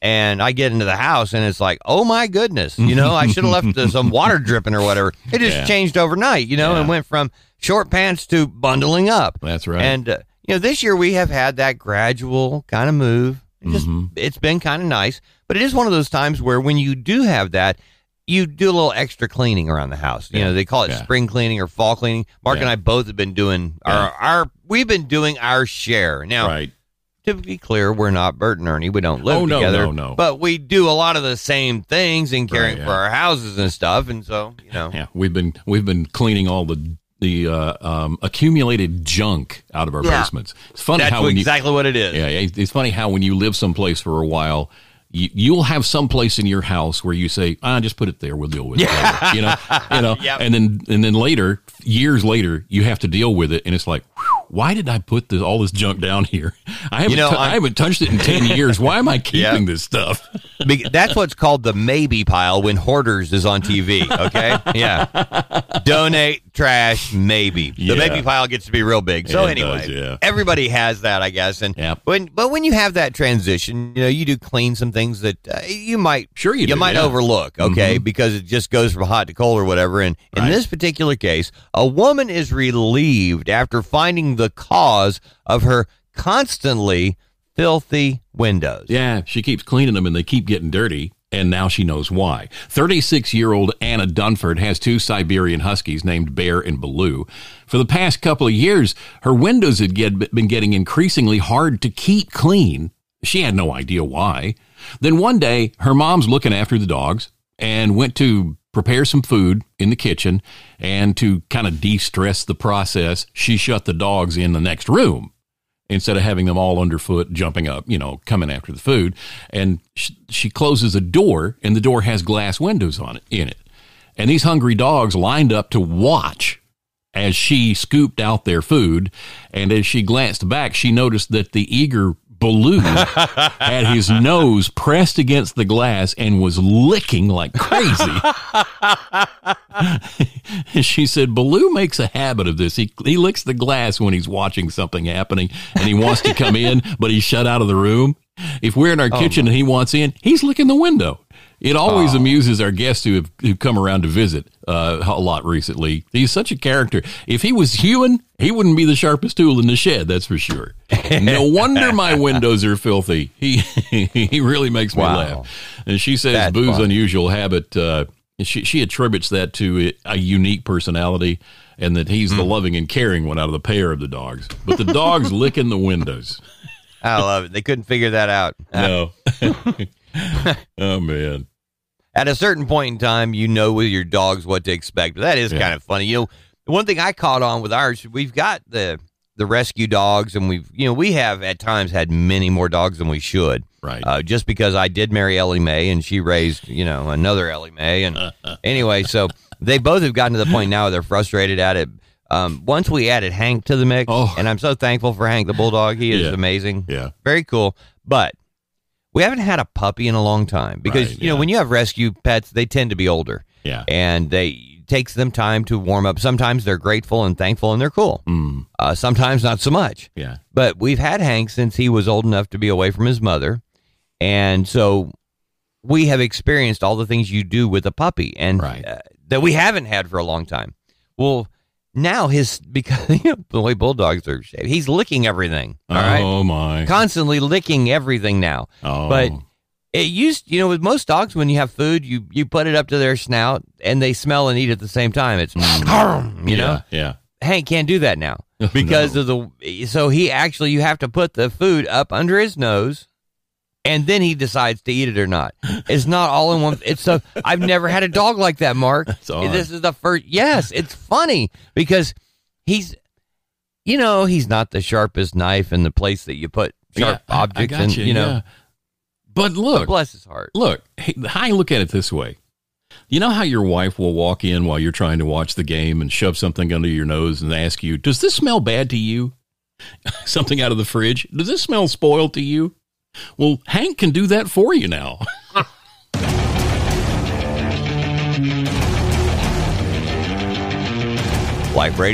And I get into the house and it's like, oh my goodness, you know, I should have left some water dripping or whatever. It just Yeah. changed overnight, you know, and went from short pants to bundling up. That's right. And uh, you know, this year we have had that gradual kind of move. It just Mhm. it's been kind of nice, but it is one of those times where when you do have that, you do a little extra cleaning around the house. You Yeah. know, they call it Yeah. spring cleaning or fall cleaning. Mark and I both have been doing our our we've been doing our share. Now, right. To be clear, we're not Bert and Ernie. We don't live Oh, no, together. no, no. But we do a lot of the same things in caring Right, yeah. for our houses and stuff. And so, you know, Yeah, we've been we've been cleaning all the the uh, um, accumulated junk out of our Yeah. basements. It's funny that's how when you exactly what it is. Yeah, it's funny how when you live someplace for a while, you, you'll have some place in your house where you say, "I ah, just put it there. We'll deal with it." later." You know, you know, Yep. and then and then later, years later, you have to deal with it, and it's like, "Whew, why did I put this, all this junk down here? I haven't, know, tou- I'm- haven't touched it in ten years. Why am I keeping Yeah. this stuff? That's what's called the maybe pile when Hoarders is on TV. Okay, yeah. Donate trash, maybe. The Yeah. maybe pile gets to be real big. So it anyway, does, yeah. everybody has that, I guess. And Yep. when but when you have that transition, you know, you do clean some things that uh, you might Sure you do, might. Mm-hmm. overlook. Okay, because it just goes from hot to cold or whatever. And in Right. this particular case, a woman is relieved after finding the cause of her constantly filthy windows. Yeah, she keeps cleaning them and they keep getting dirty. And now she knows why. 36 year old Anna Dunford has two Siberian Huskies named Bear and Baloo. For the past couple of years, her windows had get, been getting increasingly hard to keep clean. She had no idea why. Then one day, her mom's looking after the dogs and went to prepare some food in the kitchen. And to kind of de stress the process, she shut the dogs in the next room instead of having them all underfoot, jumping up, you know, coming after the food. And she, she closes a door, and the door has glass windows on it in it. And these hungry dogs lined up to watch as she scooped out their food. And as she glanced back, she noticed that the eager Baloo had his nose pressed against the glass and was licking like crazy. And she said, Baloo makes a habit of this. He, he licks the glass when he's watching something happening and he wants to come in, but he's shut out of the room. If we're in our oh, kitchen and he wants in, he's licking the window. It always amuses our guests who have who come around to visit uh, a lot recently. He's such a character. If he was human, he wouldn't be the sharpest tool in the shed. That's for sure. No wonder my windows are filthy. He he really makes me Wow. laugh. And she says That's Boo's fun. unusual habit. Uh, she she attributes that to a unique personality, and that he's Hmm. the loving and caring one out of the pair of the dogs. But the dogs licking the windows. I love it. They couldn't figure that out. No. oh man. At a certain point in time, you know with your dogs what to expect. But that is Yeah. kind of funny. You know, one thing I caught on with ours, we've got the the rescue dogs, and we've you know we have at times had many more dogs than we should. Right. Uh, just because I did marry Ellie Mae, and she raised you know another Ellie Mae, and anyway, so they both have gotten to the point now where they're frustrated at it. Um, once we added Hank to the mix, Oh. and I'm so thankful for Hank the bulldog. He is Yeah. amazing yeah. very cool. But we haven't had a puppy in a long time because Right, you know yeah. when you have rescue pets, they tend to be older, Yeah. and they takes them time to warm up. Sometimes they're grateful and thankful and they're cool. Mm, Uh, sometimes not so much. yeah. But we've had Hank since he was old enough to be away from his mother, and so we have experienced all the things you do with a puppy, and Right. uh, that we haven't had for a long time. Well, now his because you know, the way bulldogs are shaped, he's licking everything. All right, oh my. constantly licking everything now. Oh. But it used, you know, with most dogs, when you have food, you you put it up to their snout and they smell and eat at the same time. It's, you know, Mm. yeah. Hank can't do that now because of the. So he actually, you have to put the food up under his nose, and then he decides to eat it or not. It's not all in one. It's so I've never had a dog like that, Mark. This is the first. Yes, it's funny because he's. You know, he's not the sharpest knife in the place that you put sharp Yeah, I- I objects in. you, You, know, yeah. But look, bless his heart. look, hey, I look at it this way. You know how your wife will walk in while you're trying to watch the game and shove something under your nose and ask you, "Does this smell bad to you?" something out of the fridge. Does this smell spoiled to you? Well, Hank can do that for you now.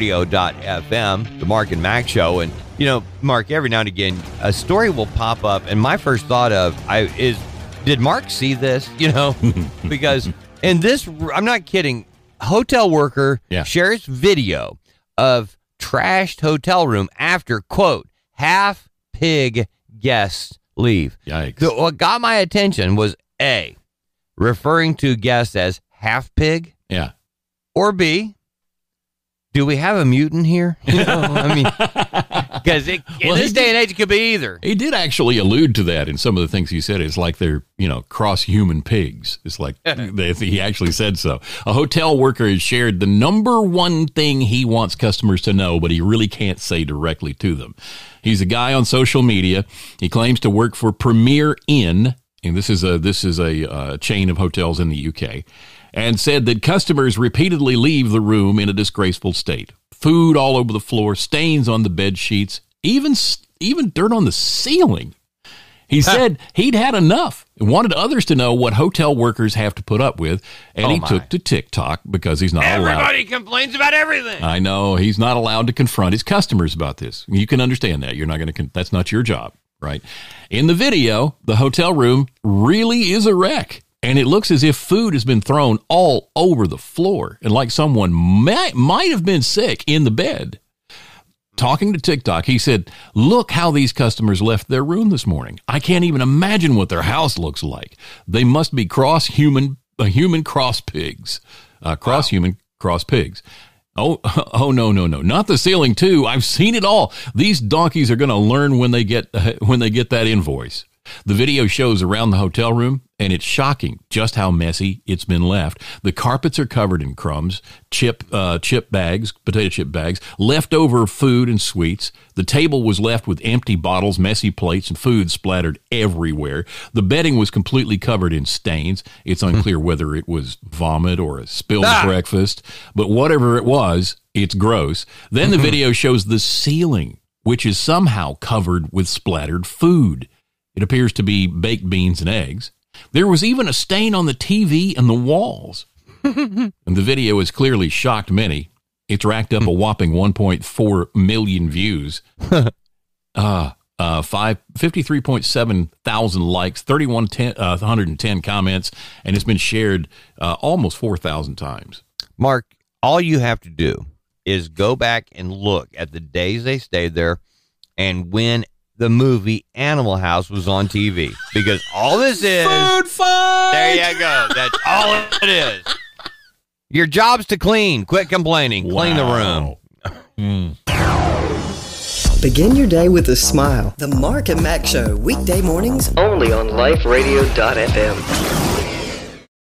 liferadio.fm, the Mark and Mack show. And, you know, Mark, every now and again, a story will pop up. And my first thought of I is, did Mark see this? You know, because in this, I'm not kidding, hotel worker Yeah. shares video of trashed hotel room after, quote, half pig guests leave. Yikes. The- what got my attention was A, referring to guests as half pig? Yeah. Or B, do we have a mutant here? You know, I mean, because in Well, this day and age, it could be either. He did actually allude to that in some of the things he said. It's like they're, you know, cross human pigs. It's like they, he actually said so. A hotel worker has shared the number one thing he wants customers to know, but he really can't say directly to them. He's a guy on social media. He claims to work for Premier Inn, and this is a this is a uh, chain of hotels in the UK, and said that customers repeatedly leave the room in a disgraceful state. Food all over the floor, stains on the bed sheets, even even dirt on the ceiling. He said he'd had enough and wanted others to know what hotel workers have to put up with, and Oh, he took to TikTok because he's not allowed. Everybody complains about everything. I know he's not allowed to confront his customers about this. You can understand that. You're not going to. Con- that's not your job, right? In the video, the hotel room really is a wreck, and it looks as if food has been thrown all over the floor, and like someone might might have been sick in the bed. Talking to TikTok, he said, "Look how these customers left their room this morning. I can't even imagine what their house looks like. They must be cross human, uh, human cross pigs, uh, cross human cross pigs." Oh, oh no, no, no! Not the ceiling too. I've seen it all. These donkeys are going to learn when they get when they get that invoice. The video shows around the hotel room, and it's shocking just how messy it's been left. The carpets are covered in crumbs, chip uh, chip bags, potato chip bags, leftover food and sweets. The table was left with empty bottles, messy plates, and food splattered everywhere. The bedding was completely covered in stains. It's unclear whether it was vomit or a spilled Ah. breakfast, but whatever it was, it's gross. Then the video shows the ceiling, which is somehow covered with splattered food. It appears to be baked beans and eggs. There was even a stain on the TV and the walls. and the video has clearly shocked many. It's racked up a whopping 1.4 million views. uh, uh, five, 53.7 thousand likes, 3110, uh, 110 comments, and it's been shared uh, almost 4,000 times. Mark, all you have to do is go back and look at the days they stayed there and when the movie Animal House was on TV. Because all this is food fight! there you go. That's all it is. Your job's to clean. Quit complaining. Clean the room. Hmm. Begin your day with a smile. The Mark and Mack Show, weekday mornings Only on liferadio.fm.